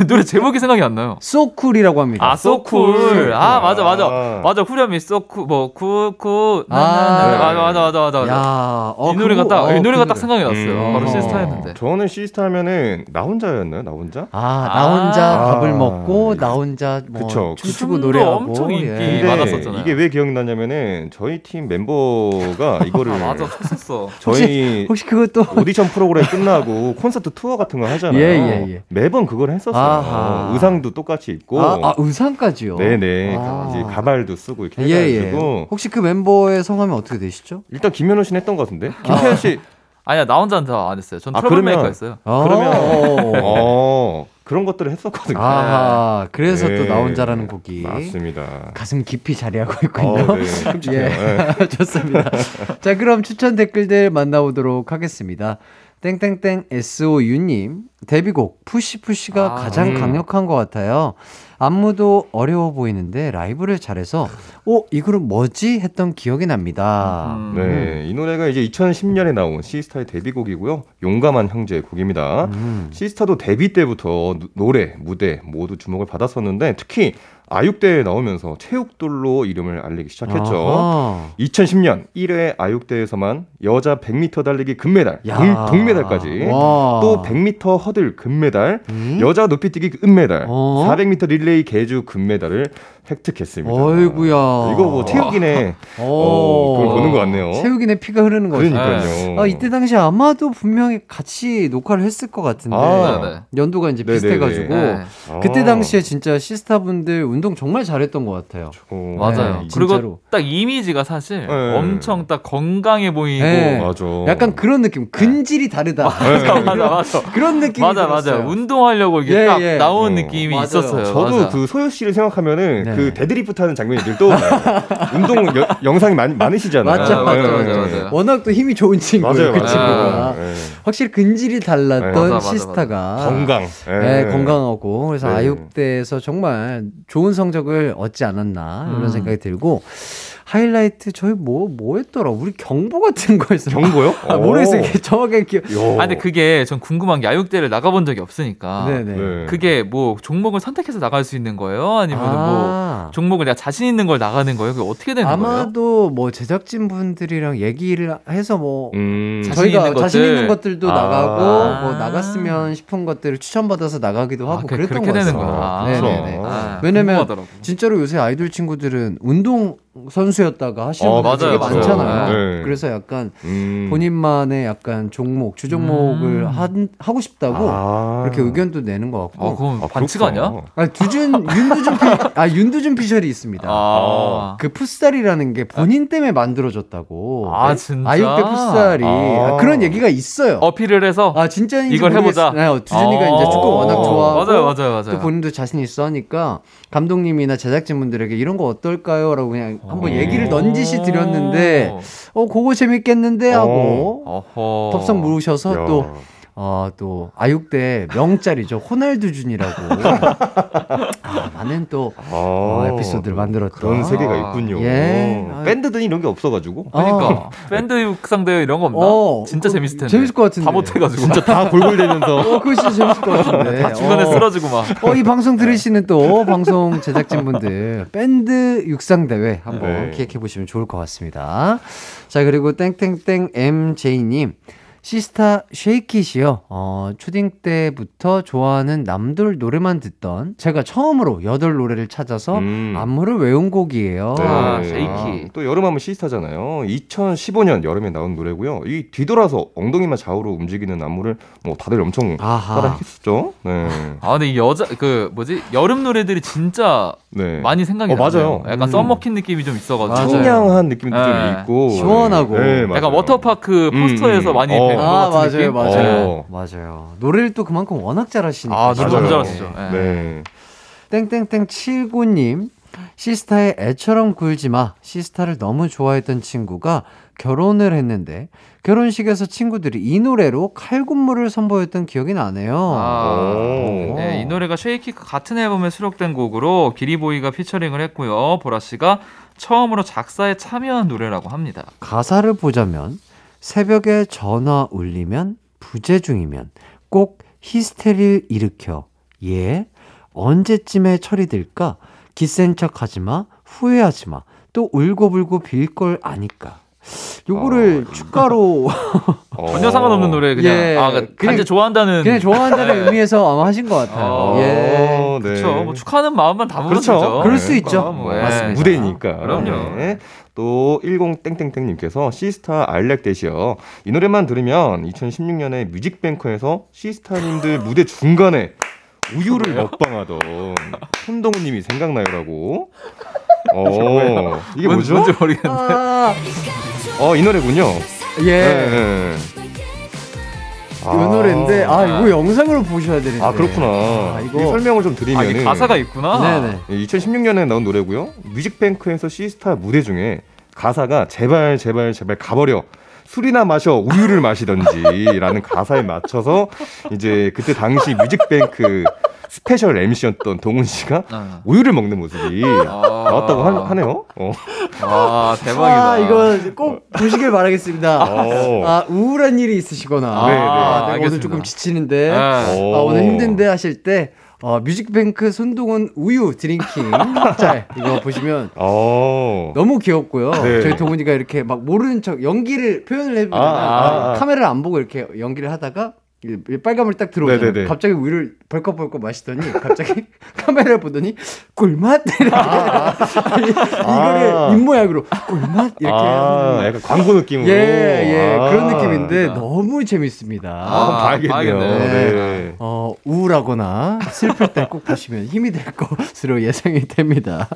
Speaker 10: 노래 제목이 생각이 안 나요.
Speaker 1: So Cool이라고 합니다.
Speaker 10: 아, So Cool. 아, 맞아, 맞아.
Speaker 11: 아.
Speaker 10: 맞아, 후렴이 so cool, 뭐, 쿠, 쿠,
Speaker 1: 아,
Speaker 10: 나나나. 맞아, 맞아, 맞아, 맞아. 맞아.
Speaker 1: 야, 어,
Speaker 10: 이 노래가 딱,
Speaker 1: 어,
Speaker 10: 이 노래가 그딱
Speaker 1: 노래.
Speaker 10: 생각이 났어요.
Speaker 11: 음.
Speaker 10: 바로
Speaker 1: 어.
Speaker 10: 시스타였는데.
Speaker 11: 저는 시스타 하면은 나 혼자였나요? 나 혼자?
Speaker 1: 아, 나 혼자
Speaker 11: 아.
Speaker 1: 밥을 먹고 나 혼자 뭐
Speaker 11: 그쵸.
Speaker 1: 춤추고 노래하고
Speaker 10: 엄청 인기
Speaker 1: 예.
Speaker 10: 네, 많았었잖아요.
Speaker 11: 이게 왜 기억나냐면은 저희 팀 멤버가 이거를
Speaker 10: 아, 맞아, 쳤었어.
Speaker 11: 저희
Speaker 1: 혹시 그것도
Speaker 11: 오디션 프로그램 끝나고 콘서트 투어 같은 거 하잖아요.
Speaker 1: 예, 예, 예.
Speaker 11: 매번 그걸 했었어요.
Speaker 1: 아하.
Speaker 11: 의상도 똑같이 입고.
Speaker 1: 아, 아, 의상까지요.
Speaker 11: 네네.
Speaker 1: 아.
Speaker 11: 이제 가발도 쓰고 이렇게
Speaker 1: 예,
Speaker 11: 해가지고
Speaker 1: 예. 혹시 그 멤버의 성함이 어떻게 되시죠?
Speaker 11: 일단 김현우 씨는 했던 것 같은데 김태현 씨
Speaker 10: 아니야, 나 혼자는 다 안 했어요. 전
Speaker 11: 아,
Speaker 10: Trouble Maker
Speaker 11: 그러면-
Speaker 10: 했어요.
Speaker 11: 그러면
Speaker 1: 어.
Speaker 11: 어 그런 것들을 했었거든요.
Speaker 1: 아하, 그래서
Speaker 11: 네.
Speaker 1: 또 나 혼자라는 곡이
Speaker 11: 맞습니다.
Speaker 1: 가슴 깊이 자리하고 있군요.
Speaker 11: 어, 네.
Speaker 1: 예, 좋습니다. 자, 그럼 추천 댓글들 만나보도록 하겠습니다. 땡땡땡 SOU님 데뷔곡 Push Push가
Speaker 10: 아,
Speaker 1: 가장
Speaker 11: 음.
Speaker 1: 강력한 것 같아요. 안무도 어려워 보이는데 라이브를 잘해서 어 이거는 뭐지 했던 기억이 납니다.
Speaker 10: 음.
Speaker 11: 네, 이 노래가 이제 2010년에 나온 시스타의 데뷔곡이고요. 용감한 형제의 곡입니다.
Speaker 1: 음.
Speaker 11: 시스타도 데뷔 때부터 노- 노래, 무대 모두 주목을 받았었는데 특히 아육대에 나오면서 체육돌로 이름을 알리기 시작했죠.
Speaker 1: 아하.
Speaker 11: 2010년 1회 아육대에서만 여자 100m 달리기 금메달,
Speaker 1: 야.
Speaker 11: 동, 동메달까지
Speaker 1: 와.
Speaker 11: 또 100m 허들 금메달,
Speaker 1: 음?
Speaker 11: 여자 높이뛰기 은메달,
Speaker 1: 어?
Speaker 11: 400m 릴레이 계주 금메달을 획득했습니다.
Speaker 1: 어이구야.
Speaker 11: 이거 뭐 체육인의
Speaker 1: 어,
Speaker 11: 어, 그걸 보는 것 같네요.
Speaker 1: 체육인의 피가 흐르는 거죠.
Speaker 11: 그러니까요.
Speaker 1: 아, 이때 당시 아마도 분명히 같이 녹화를 했을 것 같은데
Speaker 11: 아.
Speaker 10: 네, 네.
Speaker 1: 연도가 이제
Speaker 11: 네네네.
Speaker 1: 비슷해가지고
Speaker 10: 네.
Speaker 1: 그때
Speaker 11: 아.
Speaker 1: 당시에 진짜 시스타분들 운동 정말 잘했던 것 같아요.
Speaker 11: 어,
Speaker 10: 맞아요.
Speaker 1: 네,
Speaker 10: 그리고
Speaker 1: 진짜로.
Speaker 10: 딱 이미지가 사실
Speaker 11: 네.
Speaker 10: 엄청 딱 건강해 보이고.
Speaker 1: 네.
Speaker 11: 맞아.
Speaker 1: 약간 그런 느낌, 근질이 다르다.
Speaker 10: 맞아, 맞아, 맞아.
Speaker 1: 그런 느낌이
Speaker 10: 맞아, 맞아.
Speaker 1: 들었어요.
Speaker 10: 운동하려고 이게
Speaker 1: 예,
Speaker 10: 딱
Speaker 1: 예.
Speaker 10: 나온
Speaker 11: 어.
Speaker 10: 느낌이
Speaker 1: 맞아요.
Speaker 10: 있었어요.
Speaker 11: 저도
Speaker 10: 맞아.
Speaker 11: 그 소유 씨를 생각하면은
Speaker 1: 네.
Speaker 11: 그 데드리프트 하는 장면이 늘 떠올라요. 운동 여- 영상이 많, 많으시잖아요.
Speaker 1: 맞죠,
Speaker 10: 네, 맞아요,
Speaker 11: 네,
Speaker 10: 맞아요,
Speaker 11: 네.
Speaker 10: 맞아요.
Speaker 1: 워낙 또 힘이 좋은 친구예요,
Speaker 11: 맞아요,
Speaker 1: 그. 친구가.
Speaker 11: 네.
Speaker 1: 확실히 근질이 달랐던
Speaker 11: 네.
Speaker 10: 맞아, 맞아,
Speaker 1: 시스타가
Speaker 11: 건강.
Speaker 1: 네,
Speaker 11: 네.
Speaker 1: 건강하고 그래서
Speaker 11: 네.
Speaker 1: 아육대에서 정말 좋은 성적을 얻지 않았나 이런
Speaker 10: 음.
Speaker 1: 생각이 들고 하이라이트 저희 뭐 뭐 했더라 우리 경보 같은 거였어
Speaker 11: 경고요?
Speaker 1: 아, 모르겠어요 정확하게 기억
Speaker 11: 요.
Speaker 10: 아, 근데 그게 전 궁금한 게 야육대를 나가본 적이 없으니까.
Speaker 1: 네네
Speaker 11: 네.
Speaker 10: 그게 뭐 종목을 선택해서 나갈 수 있는 거예요? 아니면 뭐
Speaker 1: 아,
Speaker 10: 종목을 내가 자신 있는 걸 나가는 거예요? 그게 어떻게 되는 거예요?
Speaker 1: 아마도 뭐 제작진 분들이랑 얘기를 해서 뭐
Speaker 11: 음.
Speaker 10: 자신
Speaker 1: 저희가
Speaker 10: 있는
Speaker 1: 자신. 있는 것들도
Speaker 11: 아.
Speaker 1: 나가고 뭐 나갔으면 싶은 것들을 추천받아서 나가기도 하고
Speaker 10: 아, 그-
Speaker 1: 그랬던
Speaker 10: 그렇게
Speaker 1: 것
Speaker 10: 되는. 거야.
Speaker 1: 네네네.
Speaker 10: 아,
Speaker 1: 왜냐면
Speaker 10: 궁금하더라고.
Speaker 1: 진짜로 요새 아이돌 친구들은 운동 선수였다가 하시는
Speaker 11: 어,
Speaker 1: 분들 되게
Speaker 10: 맞아요,
Speaker 1: 많잖아요.
Speaker 11: 맞아요. 네.
Speaker 1: 그래서 약간
Speaker 11: 음.
Speaker 1: 본인만의 약간 종목, 주종목을
Speaker 10: 음.
Speaker 1: 한, 하고 싶다고
Speaker 11: 아.
Speaker 1: 그렇게 의견도 내는 것 같고.
Speaker 10: 아, 그건
Speaker 11: 아,
Speaker 10: 반칙. 아니야?
Speaker 1: 아, 두준, 윤두준 피, 아, 윤두준 피셜이 있습니다.
Speaker 10: 아.
Speaker 1: 그 풋살이라는 게 본인 때문에 만들어졌다고.
Speaker 10: 아, 진짜?
Speaker 1: 아육대 풋살이.
Speaker 11: 아.
Speaker 1: 아, 그런 얘기가 있어요.
Speaker 10: 어필을 해서
Speaker 1: 아, 진짜인지
Speaker 10: 이걸 해보자.
Speaker 1: 네, 두준이가
Speaker 10: 아.
Speaker 1: 이제 축구 워낙 좋아하고.
Speaker 10: 맞아요, 맞아요, 맞아요.
Speaker 1: 또 본인도 자신 있어 하니까 감독님이나 제작진분들에게 이런 거 어떨까요? 라고 그냥 한번
Speaker 10: 어.
Speaker 1: 얘기를 넌지시 드렸는데, 어, 그거 재밌겠는데 하고. 덥석 물으셔서
Speaker 11: 야.
Speaker 1: 또, 어, 또, 아육대 명짤이죠. 호날두 준이라고. 아, 많은 또,
Speaker 11: 아,
Speaker 1: 어, 에피소드를 만들었던.
Speaker 11: 그런 세계가 있군요.
Speaker 1: 예.
Speaker 11: 밴드든 이런 게 없어가지고.
Speaker 10: 그러니까
Speaker 1: 어.
Speaker 10: 밴드 육상 대회 이런 거 없나?
Speaker 1: 어,
Speaker 10: 진짜
Speaker 1: 어,
Speaker 10: 재밌을 텐데.
Speaker 1: 재밌을 것 같은데.
Speaker 10: 다 못해가지고.
Speaker 11: 진짜 다 골골대면서.
Speaker 1: 어, 그거 진짜 재밌을 것 같은데.
Speaker 10: 다 중간에
Speaker 1: 어.
Speaker 10: 쓰러지고 막.
Speaker 1: 어, 이 방송 들으시는 또 방송 제작진분들 밴드 육상 대회 한번
Speaker 11: 네.
Speaker 1: 기획해 보시면 좋을 것 같습니다. 자, 그리고 땡땡땡 MJ님. 시스타 Shake It이요. 어, 초딩 때부터 좋아하는 남돌 노래만 듣던 제가 처음으로 여돌 노래를 찾아서
Speaker 11: 음.
Speaker 1: 안무를 외운 곡이에요.
Speaker 11: 네.
Speaker 10: 아, Shake It.
Speaker 11: 또 여름하면 시스타잖아요. 2015년 여름에 나온 노래고요. 이 뒤돌아서 엉덩이만 좌우로 움직이는 안무를 뭐 다들 엄청. 따라했었죠. 네.
Speaker 10: 아, 근데 이 여자, 그, 뭐지? 여름 노래들이 진짜
Speaker 11: 네.
Speaker 10: 많이 생각이
Speaker 11: 어,
Speaker 10: 나요.
Speaker 11: 맞아요.
Speaker 10: 약간
Speaker 1: 음.
Speaker 10: 썸머킨 느낌이 좀 있어가지고.
Speaker 11: 청량한 느낌도
Speaker 10: 네.
Speaker 11: 좀 있고
Speaker 1: 시원하고.
Speaker 11: 네, 맞아요.
Speaker 10: 약간 워터파크
Speaker 11: 음,
Speaker 10: 포스터에서
Speaker 11: 음.
Speaker 10: 많이
Speaker 11: 어.
Speaker 10: 뵌것
Speaker 1: 아,
Speaker 10: 같은
Speaker 1: 맞아요,
Speaker 10: 느낌?
Speaker 1: 맞아요.
Speaker 11: 어.
Speaker 1: 맞아요. 노래를 또 그만큼 워낙 잘하시니까.
Speaker 10: 아, 노래
Speaker 11: 너무.
Speaker 10: 잘하시죠. 예.
Speaker 11: 네.
Speaker 1: 땡땡땡 79님 시스타의 애처럼 굴지 마 시스타를 너무 좋아했던 친구가 결혼을 했는데 결혼식에서 친구들이 이 노래로 칼군무를 선보였던 기억이 나네요.
Speaker 10: 아,
Speaker 11: 오.
Speaker 10: 네, 이 노래가 Shake It과 같은 앨범에 수록된 곡으로 기리보이가 피처링을 했고요. 보라 씨가 처음으로 작사에 참여한 노래라고 합니다.
Speaker 1: 가사를 보자면 새벽에 전화 울리면 부재 중이면 꼭 히스테리를 일으켜 예? 언제쯤에 들까? 기센 척 하지 마. 후회하지 마. 또 울고불고 빌 걸 아니까. 요거를 축가로
Speaker 11: 어.
Speaker 10: 전혀 상관없는 노래 그냥
Speaker 1: 예,
Speaker 10: 아 그냥
Speaker 1: 그냥-
Speaker 10: 단지 좋아한다는
Speaker 1: 그냥 좋아한다는
Speaker 10: 네.
Speaker 1: 의미에서 아마 하신 것 같아요.
Speaker 10: 어,
Speaker 1: 예.
Speaker 11: 네.
Speaker 10: 그렇죠. 뭐 축하하는 마음만 담으면
Speaker 11: 그렇죠.
Speaker 10: 되죠.
Speaker 1: 그럴 수 있죠.
Speaker 10: 뭐, 예.
Speaker 1: 맞습니다.
Speaker 11: 무대니까.
Speaker 10: 그럼요.
Speaker 11: 네. 또 10땡땡땡님께서 시스타 알렉댓이요. 이 노래만 들으면 2016년에 뮤직뱅크에서 시스타님들 무대 중간에 우유를 먹방하던 손동훈님이 생각나요라고. 어 이게
Speaker 10: 뭔-
Speaker 11: 뭐죠?
Speaker 10: 뭔지 모르겠는데.
Speaker 1: 아,
Speaker 11: 어 이 노래군요.
Speaker 1: 예.
Speaker 11: 네, 네.
Speaker 1: 이 노래인데 아 이거 영상으로 보셔야 되는데.
Speaker 11: 아 그렇구나.
Speaker 1: 아,
Speaker 11: 이거 설명을 좀
Speaker 10: 아,
Speaker 11: 드리면은
Speaker 10: 이게 가사가 있구나.
Speaker 1: 네네.
Speaker 11: 2016년에 나온 노래고요. 뮤직뱅크에서 시스타 무대 중에 가사가 제발 제발 제발 가버려. 술이나 마셔 우유를 마시던지라는 가사에 맞춰서 이제 그때 당시 뮤직뱅크 special MC였던 동훈 씨가
Speaker 10: 아.
Speaker 11: 우유를 먹는 모습이 나왔다고 하, 네요 어.
Speaker 10: 아 대박이다.
Speaker 1: 아 이거 꼭 보시길 바라겠습니다.
Speaker 11: 어.
Speaker 1: 아 우울한 일이 있으시거나
Speaker 11: 네, 네.
Speaker 1: 아, 내가 오늘. 조금 지치는데
Speaker 10: 네.
Speaker 1: 아,
Speaker 11: 오.
Speaker 1: 오늘 힘든데 하실 때 어, 뮤직뱅크 손동훈 우유 drinking 짤 이거 보시면
Speaker 11: 어.
Speaker 1: 너무 귀엽고요.
Speaker 11: 네.
Speaker 1: 저희 동훈이가 이렇게 막 모르는 척 연기를 표현을 해보잖아요.
Speaker 11: 아, 아, 아.
Speaker 1: 카메라를 안 보고 이렇게 연기를 하다가 빨간불 딱 들어오잖아요.
Speaker 11: 네네네.
Speaker 1: 갑자기 우유를 벌컥벌컥 마시더니 갑자기 카메라를 보더니 꿀맛 이렇게 아니, 이거를
Speaker 11: 아.
Speaker 1: 입모양으로 꿀맛 이렇게
Speaker 11: 아,
Speaker 1: 하는
Speaker 11: 약간 광고 느낌으로.
Speaker 1: 예, 예,
Speaker 11: 아.
Speaker 1: 그런 느낌인데 너무 재밌습니다.
Speaker 11: 아, 봐야겠네요.
Speaker 10: 봐야겠네.
Speaker 11: 네.
Speaker 1: 어, 우울하거나 슬플 때 꼭 보시면 힘이 될 것으로 예상이 됩니다.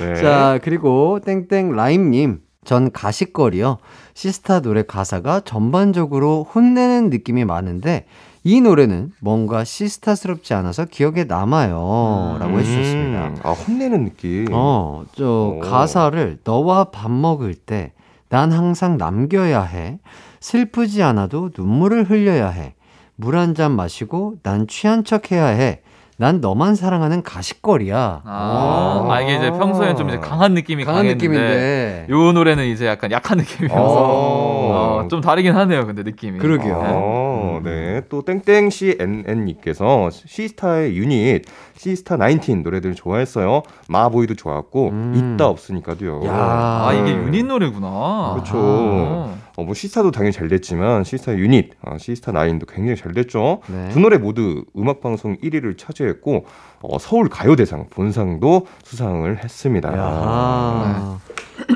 Speaker 11: 네.
Speaker 1: 자, 그리고 땡땡 라임님. 전 가식girl이요. 시스타 노래 가사가 전반적으로 혼내는 느낌이 많은데 이 노래는 뭔가 시스타스럽지 않아서 기억에 남아요. 라고 해주셨습니다.
Speaker 11: 음, 아 혼내는 느낌.
Speaker 1: 어, 저
Speaker 11: 오.
Speaker 1: 가사를 너와 밥 먹을 때 난 항상 남겨야 해. 슬프지 않아도 눈물을 흘려야 해. 물 한 잔 마시고 난 취한 척 해야 해. 난 너만 사랑하는 가식girl이야.
Speaker 10: 아,
Speaker 1: 오.
Speaker 10: 아, 이게 이제 평소엔 좀 이제 강한 느낌이
Speaker 1: 강한
Speaker 10: 강했는데
Speaker 1: 느낌인데.
Speaker 10: 요 노래는 이제 약간 약한 느낌이어서
Speaker 11: 어.
Speaker 10: 어, 좀 다르긴 하네요. 근데 느낌이.
Speaker 1: 그러게요.
Speaker 11: 어, 네. 또 땡땡씨 NN님께서 시스타의 유닛 시스타 19 노래들 좋아했어요. Ma Boy도 좋았고
Speaker 1: 음.
Speaker 11: 있다 없으니까도요.
Speaker 1: 야.
Speaker 10: 아 이게 유닛 노래구나.
Speaker 11: 그렇죠.
Speaker 10: 아.
Speaker 11: 어, 뭐 시스타도 당연히 잘 됐지만 시스타 유닛, 아, 시스타 19도 굉장히 잘 됐죠.
Speaker 1: 네.
Speaker 11: 두 노래 모두 음악 방송 1위를 차지했고 어, 서울 가요대상 본상도 수상을 했습니다.
Speaker 1: 야.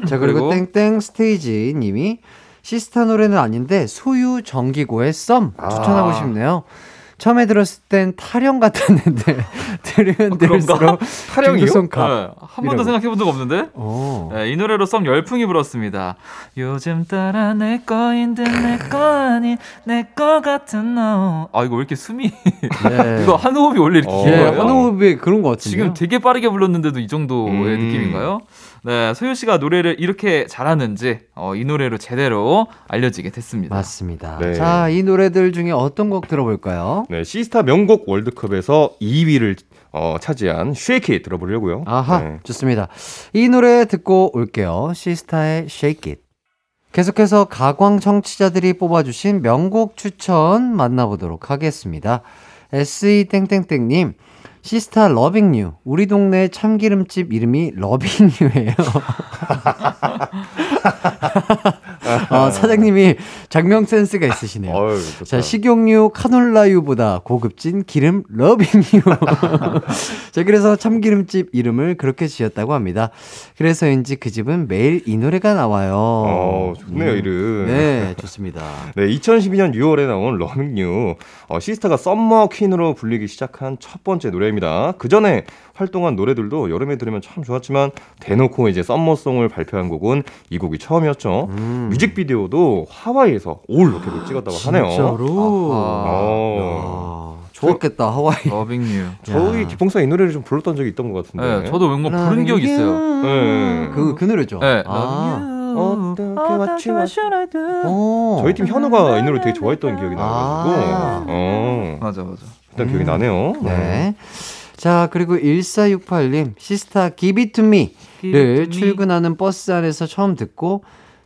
Speaker 1: 자, 그리고,
Speaker 10: 그리고
Speaker 1: 땡땡 스테이지 님이 시스타 노래는 아닌데 소유 정기고의 썸 추천하고
Speaker 10: 아.
Speaker 1: 싶네요. 처음에 들었을 땐 타령 같았는데 들으면 들을수록
Speaker 11: 타령이요?
Speaker 10: 네, 한 번도 생각해 본 적 없는데?
Speaker 1: 어.
Speaker 10: 네, 이 노래로 썸 열풍이 불었습니다. 요즘 따라 내 거인 듯 내 거 아닌 내거 같은 너. 아 이거 왜 이렇게 숨이
Speaker 1: 네.
Speaker 10: 이거 한 호흡이 원래 이렇게
Speaker 11: 어.
Speaker 10: 긴
Speaker 1: 예,
Speaker 10: 거예요?
Speaker 1: 한호흡이 그런 것 같은데요.
Speaker 10: 지금 되게 빠르게 불렀는데도 이 정도의
Speaker 11: 음.
Speaker 10: 느낌인가요? 네, 소유 씨가 노래를 이렇게 잘하는지 어, 이 노래로 제대로 알려지게 됐습니다.
Speaker 1: 맞습니다.
Speaker 11: 네.
Speaker 1: 자, 이 노래들 중에 어떤 곡 들어볼까요?
Speaker 11: 네, 시스타 명곡 월드컵에서 2위를 어, 차지한 Shake It 들어보려고요.
Speaker 1: 아하,
Speaker 11: 네.
Speaker 1: 좋습니다. 이 노래 듣고 올게요. 시스타의 Shake It. 계속해서 가광 청취자들이 뽑아주신 명곡 추천 만나보도록 하겠습니다. SE땡땡땡님, 시스타 러빙유. 우리 동네 참기름집 이름이 러빙유예요. 아, 사장님이 장명 센스가 있으시네요.
Speaker 11: 어휴.
Speaker 1: 자, 식용유 카놀라유보다 고급진 기름 러빙유. 자, 그래서 참기름집 이름을 그렇게 지었다고 합니다. 그래서인지 그 집은 매일 이 노래가 나와요.
Speaker 11: 어, 좋네요, 이름.
Speaker 1: 네, 좋습니다.
Speaker 11: 네, 2012년 6월에 나온 Loving U. 어, 시스타가 summer queen으로 불리기 시작한 첫 번째 노래입니다. 그 전에 활동한 노래들도 여름에 들으면 참 좋았지만 대놓고 이제 summer song을 발표한 곡은 이 곡이 처음이었죠.
Speaker 1: 음.
Speaker 11: 뮤직 비디오도 하와이에서 all 로케를 찍었다고 하네요.
Speaker 1: 진짜로?
Speaker 11: 어.
Speaker 1: 야, 좋았겠다, 하와이.
Speaker 10: Loving U.
Speaker 11: 저희
Speaker 1: 야.
Speaker 11: 기봉사 이 노래를 좀 불렀던 적이 있던 것 같은데.
Speaker 10: 네, 저도 왠가 부른 기억이 있어요.
Speaker 11: 네.
Speaker 1: 그, 그 노래죠?
Speaker 10: 네.
Speaker 1: 아.
Speaker 11: 어떻게 맞추
Speaker 1: 어.
Speaker 11: 저희 팀 현우가 이 노래 되게 좋아했던 기억이 나가지고
Speaker 1: 아.
Speaker 11: 어
Speaker 10: 맞아, 맞아.
Speaker 11: 일단 기억이 나네요.
Speaker 1: 네. 자, 그리고 1468님, 시스타 Give It To Me를 출근하는 버스 안에서 처음 듣고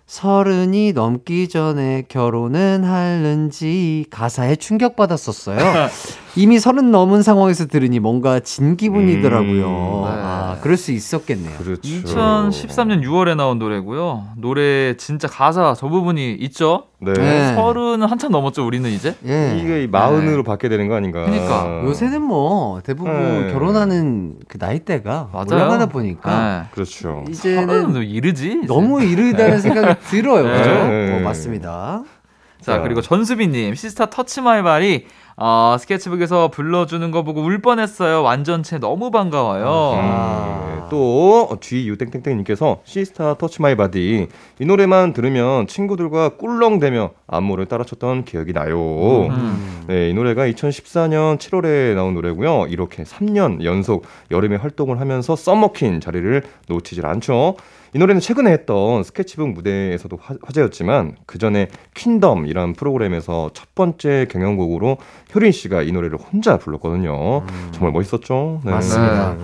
Speaker 1: 서른이 넘기 전에 결혼은 하는지 가사에 충격받았었어요. 이미 서른 넘은 상황에서 들으니 뭔가 진 기분이더라고요.
Speaker 11: 음,
Speaker 10: 네.
Speaker 1: 아, 그럴 수 있었겠네요.
Speaker 11: 그렇죠.
Speaker 10: 2013년 6월에 나온 노래고요. 노래 진짜 가사 저 부분이 있죠.
Speaker 11: 네.
Speaker 1: 네.
Speaker 10: 서른은 한참 넘었죠. 우리는 이제.
Speaker 1: 예.
Speaker 11: 이게 이 마흔으로 받게 되는 거 아닌가.
Speaker 10: 그러니까.
Speaker 1: 요새는 뭐 대부분
Speaker 11: 네.
Speaker 1: 결혼하는 그 나이대가
Speaker 10: 맞아요.
Speaker 1: 올라가다 보니까
Speaker 10: 네.
Speaker 11: 그렇죠.
Speaker 1: 이제는
Speaker 10: 이르지. 이제.
Speaker 1: 너무 이르다는 생각이 들어요.
Speaker 10: 네.
Speaker 1: 그죠?
Speaker 11: 네.
Speaker 1: 어, 맞습니다.
Speaker 10: 자,
Speaker 11: 자.
Speaker 10: 그리고 전수빈님, 시스타 Touch My Body, 어, 스케치북에서 불러주는 거 보고 울 뻔했어요. 완전체 너무 반가워요.
Speaker 1: 아.
Speaker 11: 네, 또 GU 땡땡땡님께서 시스타 Touch My Body 이 노래만 들으면 친구들과 꿀렁대며 안무를 따라췄던 기억이 나요.
Speaker 10: 음.
Speaker 11: 네, 이 노래가 2014년 7월에 나온 노래고요. 이렇게 3년 연속 여름에 활동을 하면서 summer queen 자리를 놓치질 않죠. 이 노래는 최근에 했던 스케치북 무대에서도 화, 화제였지만 그 전에 Queendom이라는 프로그램에서 첫 번째 경연곡으로 효린 씨가 이 노래를 혼자 불렀거든요. 정말 멋있었죠. 네.
Speaker 1: 맞습니다.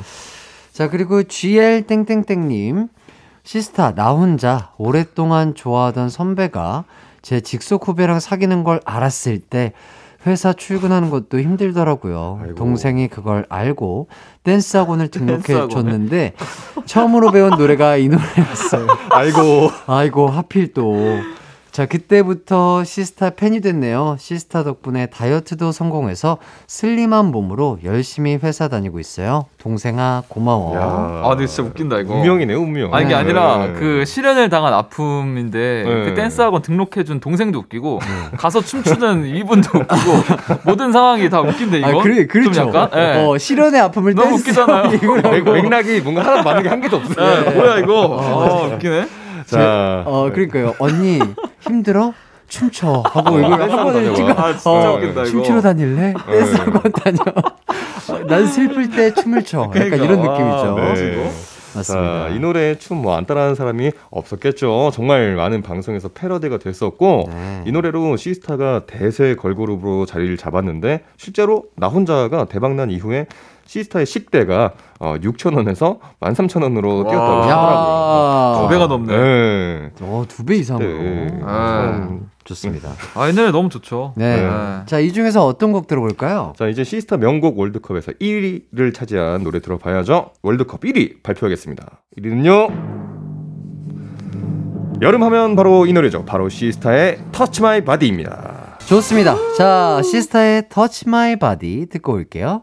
Speaker 1: 자, 그리고 GL 땡땡땡님. 시스타, 나 혼자 오랫동안 좋아하던 선배가 제 직속 후배랑 사귀는 걸 알았을 때 회사 출근하는 것도 힘들더라고요.
Speaker 11: 아이고.
Speaker 1: 동생이 그걸 알고 댄스 학원을 등록해 줬는데 처음으로 배운 노래가 이 노래였어요.
Speaker 11: 아이고.
Speaker 1: 아이고 하필 또. 자 그때부터 시스타 팬이 됐네요. 시스타 덕분에 다이어트도 성공해서 슬림한 몸으로 열심히 회사 다니고 있어요. 동생아 고마워.
Speaker 11: 야.
Speaker 10: 아, 근데 진짜 웃긴다, 이거.
Speaker 11: 운명이네, 운명.
Speaker 10: 아, 이게
Speaker 1: 네.
Speaker 10: 아니라
Speaker 11: 네.
Speaker 10: 그 실현을 당한 아픔인데
Speaker 11: 네.
Speaker 10: 그 댄스학원 등록해준 동생도 웃기고 가서 춤추는 이분도 웃기고 모든 상황이 다 웃긴데 이거
Speaker 1: 아 그래 그렇죠.
Speaker 10: 좀 약간 예.
Speaker 1: 어 실현의 아픔을
Speaker 10: 너무 웃기잖아요.
Speaker 11: 맥. 맥락이 뭔가 하나 맞는 게 한 개도 없어요.
Speaker 10: 예, 뭐야 이거 아, 웃기네
Speaker 11: 자,
Speaker 1: 어 그러니까요. 언니 힘들어? 춤춰 하고 이걸
Speaker 11: 댄스
Speaker 1: 학원을
Speaker 11: 학원
Speaker 1: 찍어.
Speaker 10: 아 진짜
Speaker 1: 어,
Speaker 10: 웃긴다
Speaker 1: 춤추러 다닐래? 댄스 학원 다녀. 어, 난 슬플 때 춤을 춰. 약간
Speaker 10: 그러니까.
Speaker 1: 이런
Speaker 10: 와,
Speaker 1: 느낌이죠.
Speaker 11: 네.
Speaker 1: 맞습니다.
Speaker 11: 자, 이 노래 춤 뭐 안 따라하는 사람이 없었겠죠. 정말 많은 방송에서 패러디가 됐었고
Speaker 1: 네.
Speaker 11: 이 노래로 시스타가 대세 걸그룹으로 자리를 잡았는데 실제로 나 혼자가 대박난 이후에 시스타의 시대가 어, 6,000원에서 13,000원으로
Speaker 10: 와.
Speaker 11: 뛰었다고
Speaker 1: 야.
Speaker 11: 하더라고요.
Speaker 10: 두 배가 넘네
Speaker 11: 네.
Speaker 1: 어, 두 배 이상으로.
Speaker 11: 네.
Speaker 10: 아.
Speaker 1: 좋습니다.
Speaker 10: 아이 노래 너무 좋죠
Speaker 1: 네.
Speaker 10: 네.
Speaker 1: 자, 이 중에서 어떤 곡 들어볼까요?
Speaker 11: 자, 이제 시스타 명곡 월드컵에서 1위를 차지한 노래 들어봐야죠. 월드컵 1위 발표하겠습니다. 1위는요. 여름 하면 바로 이 노래죠. 바로 시스타의 Touch My Body입니다.
Speaker 1: 좋습니다. 자, 시스타의 Touch My Body 듣고 올게요.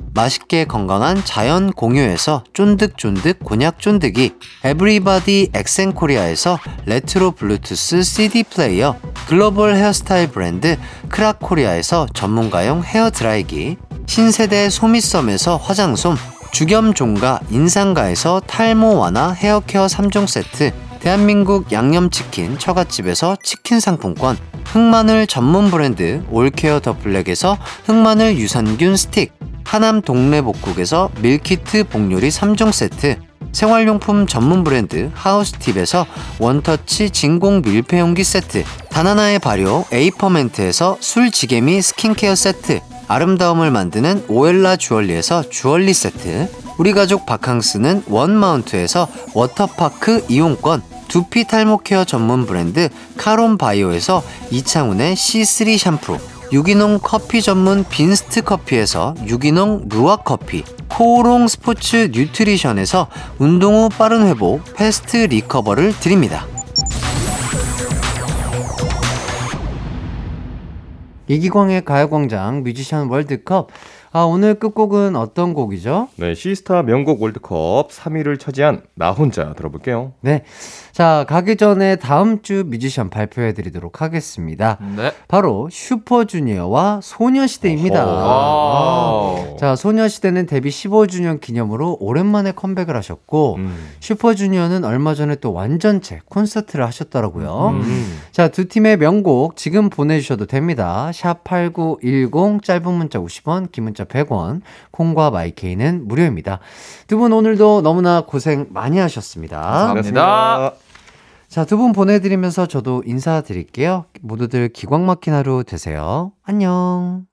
Speaker 1: 맛있게 건강한 자연 공유에서 쫀득쫀득 곤약 쫀득이 에브리바디 엑센코리아에서 레트로 블루투스 CD 플레이어 글로벌 헤어스타일 브랜드 크라코리아에서 전문가용 헤어 드라이기 신세대 소미썸에서 화장솜 주겸 종가 인상가에서 탈모 완화 헤어케어 3종 세트 대한민국 양념치킨 처갓집에서 치킨 상품권 흑마늘 전문 브랜드 올케어 더 블랙에서 흑마늘 유산균 스틱 하남 동래복국에서 밀키트 복요리 3종 세트 생활용품 전문 브랜드 하우스팁에서 원터치 진공 밀폐용기 세트 다나나의 발효 에이퍼멘트에서 술지개미 스킨케어 세트 아름다움을 만드는 오엘라 주얼리에서 주얼리 세트 우리 가족 바캉스는 원마운트에서 워터파크 이용권 두피 탈모 케어 전문 브랜드 카론 바이오에서 이창훈의 C3 샴푸 유기농 커피 전문 빈스트 커피에서 유기농 루아 커피 코오롱 스포츠 뉴트리션에서 운동 후 빠른 회복 Fast Recover를 드립니다. 이기광의 가요광장 뮤지션 월드컵 아 오늘 끝곡은 어떤 곡이죠?
Speaker 11: 네, 시스타 명곡 월드컵 3위를 차지한 나 혼자 들어볼게요.
Speaker 1: 네. 자, 가기 전에 다음 주 뮤지션 발표해 드리도록 하겠습니다.
Speaker 10: 네
Speaker 1: 바로 슈퍼주니어와 소녀시대입니다.
Speaker 10: Wow.
Speaker 1: 자, 소녀시대는 데뷔 15주년 기념으로 오랜만에 컴백을 하셨고,
Speaker 11: 음.
Speaker 1: 슈퍼주니어는 얼마 전에 또 완전체 콘서트를 하셨더라고요.
Speaker 11: 음.
Speaker 1: 자, 두 팀의 명곡 지금 보내 주셔도 됩니다. 샵 8910 짧은 문자 50원, 긴 문자 100원, 콩과 마이케이는 무료입니다. 두 분 오늘도 너무나 고생 많이 하셨습니다.
Speaker 10: 감사합니다.
Speaker 1: 자, 두 분 보내드리면서 저도 인사드릴게요. 모두들 기광 막힌 하루 되세요. 안녕.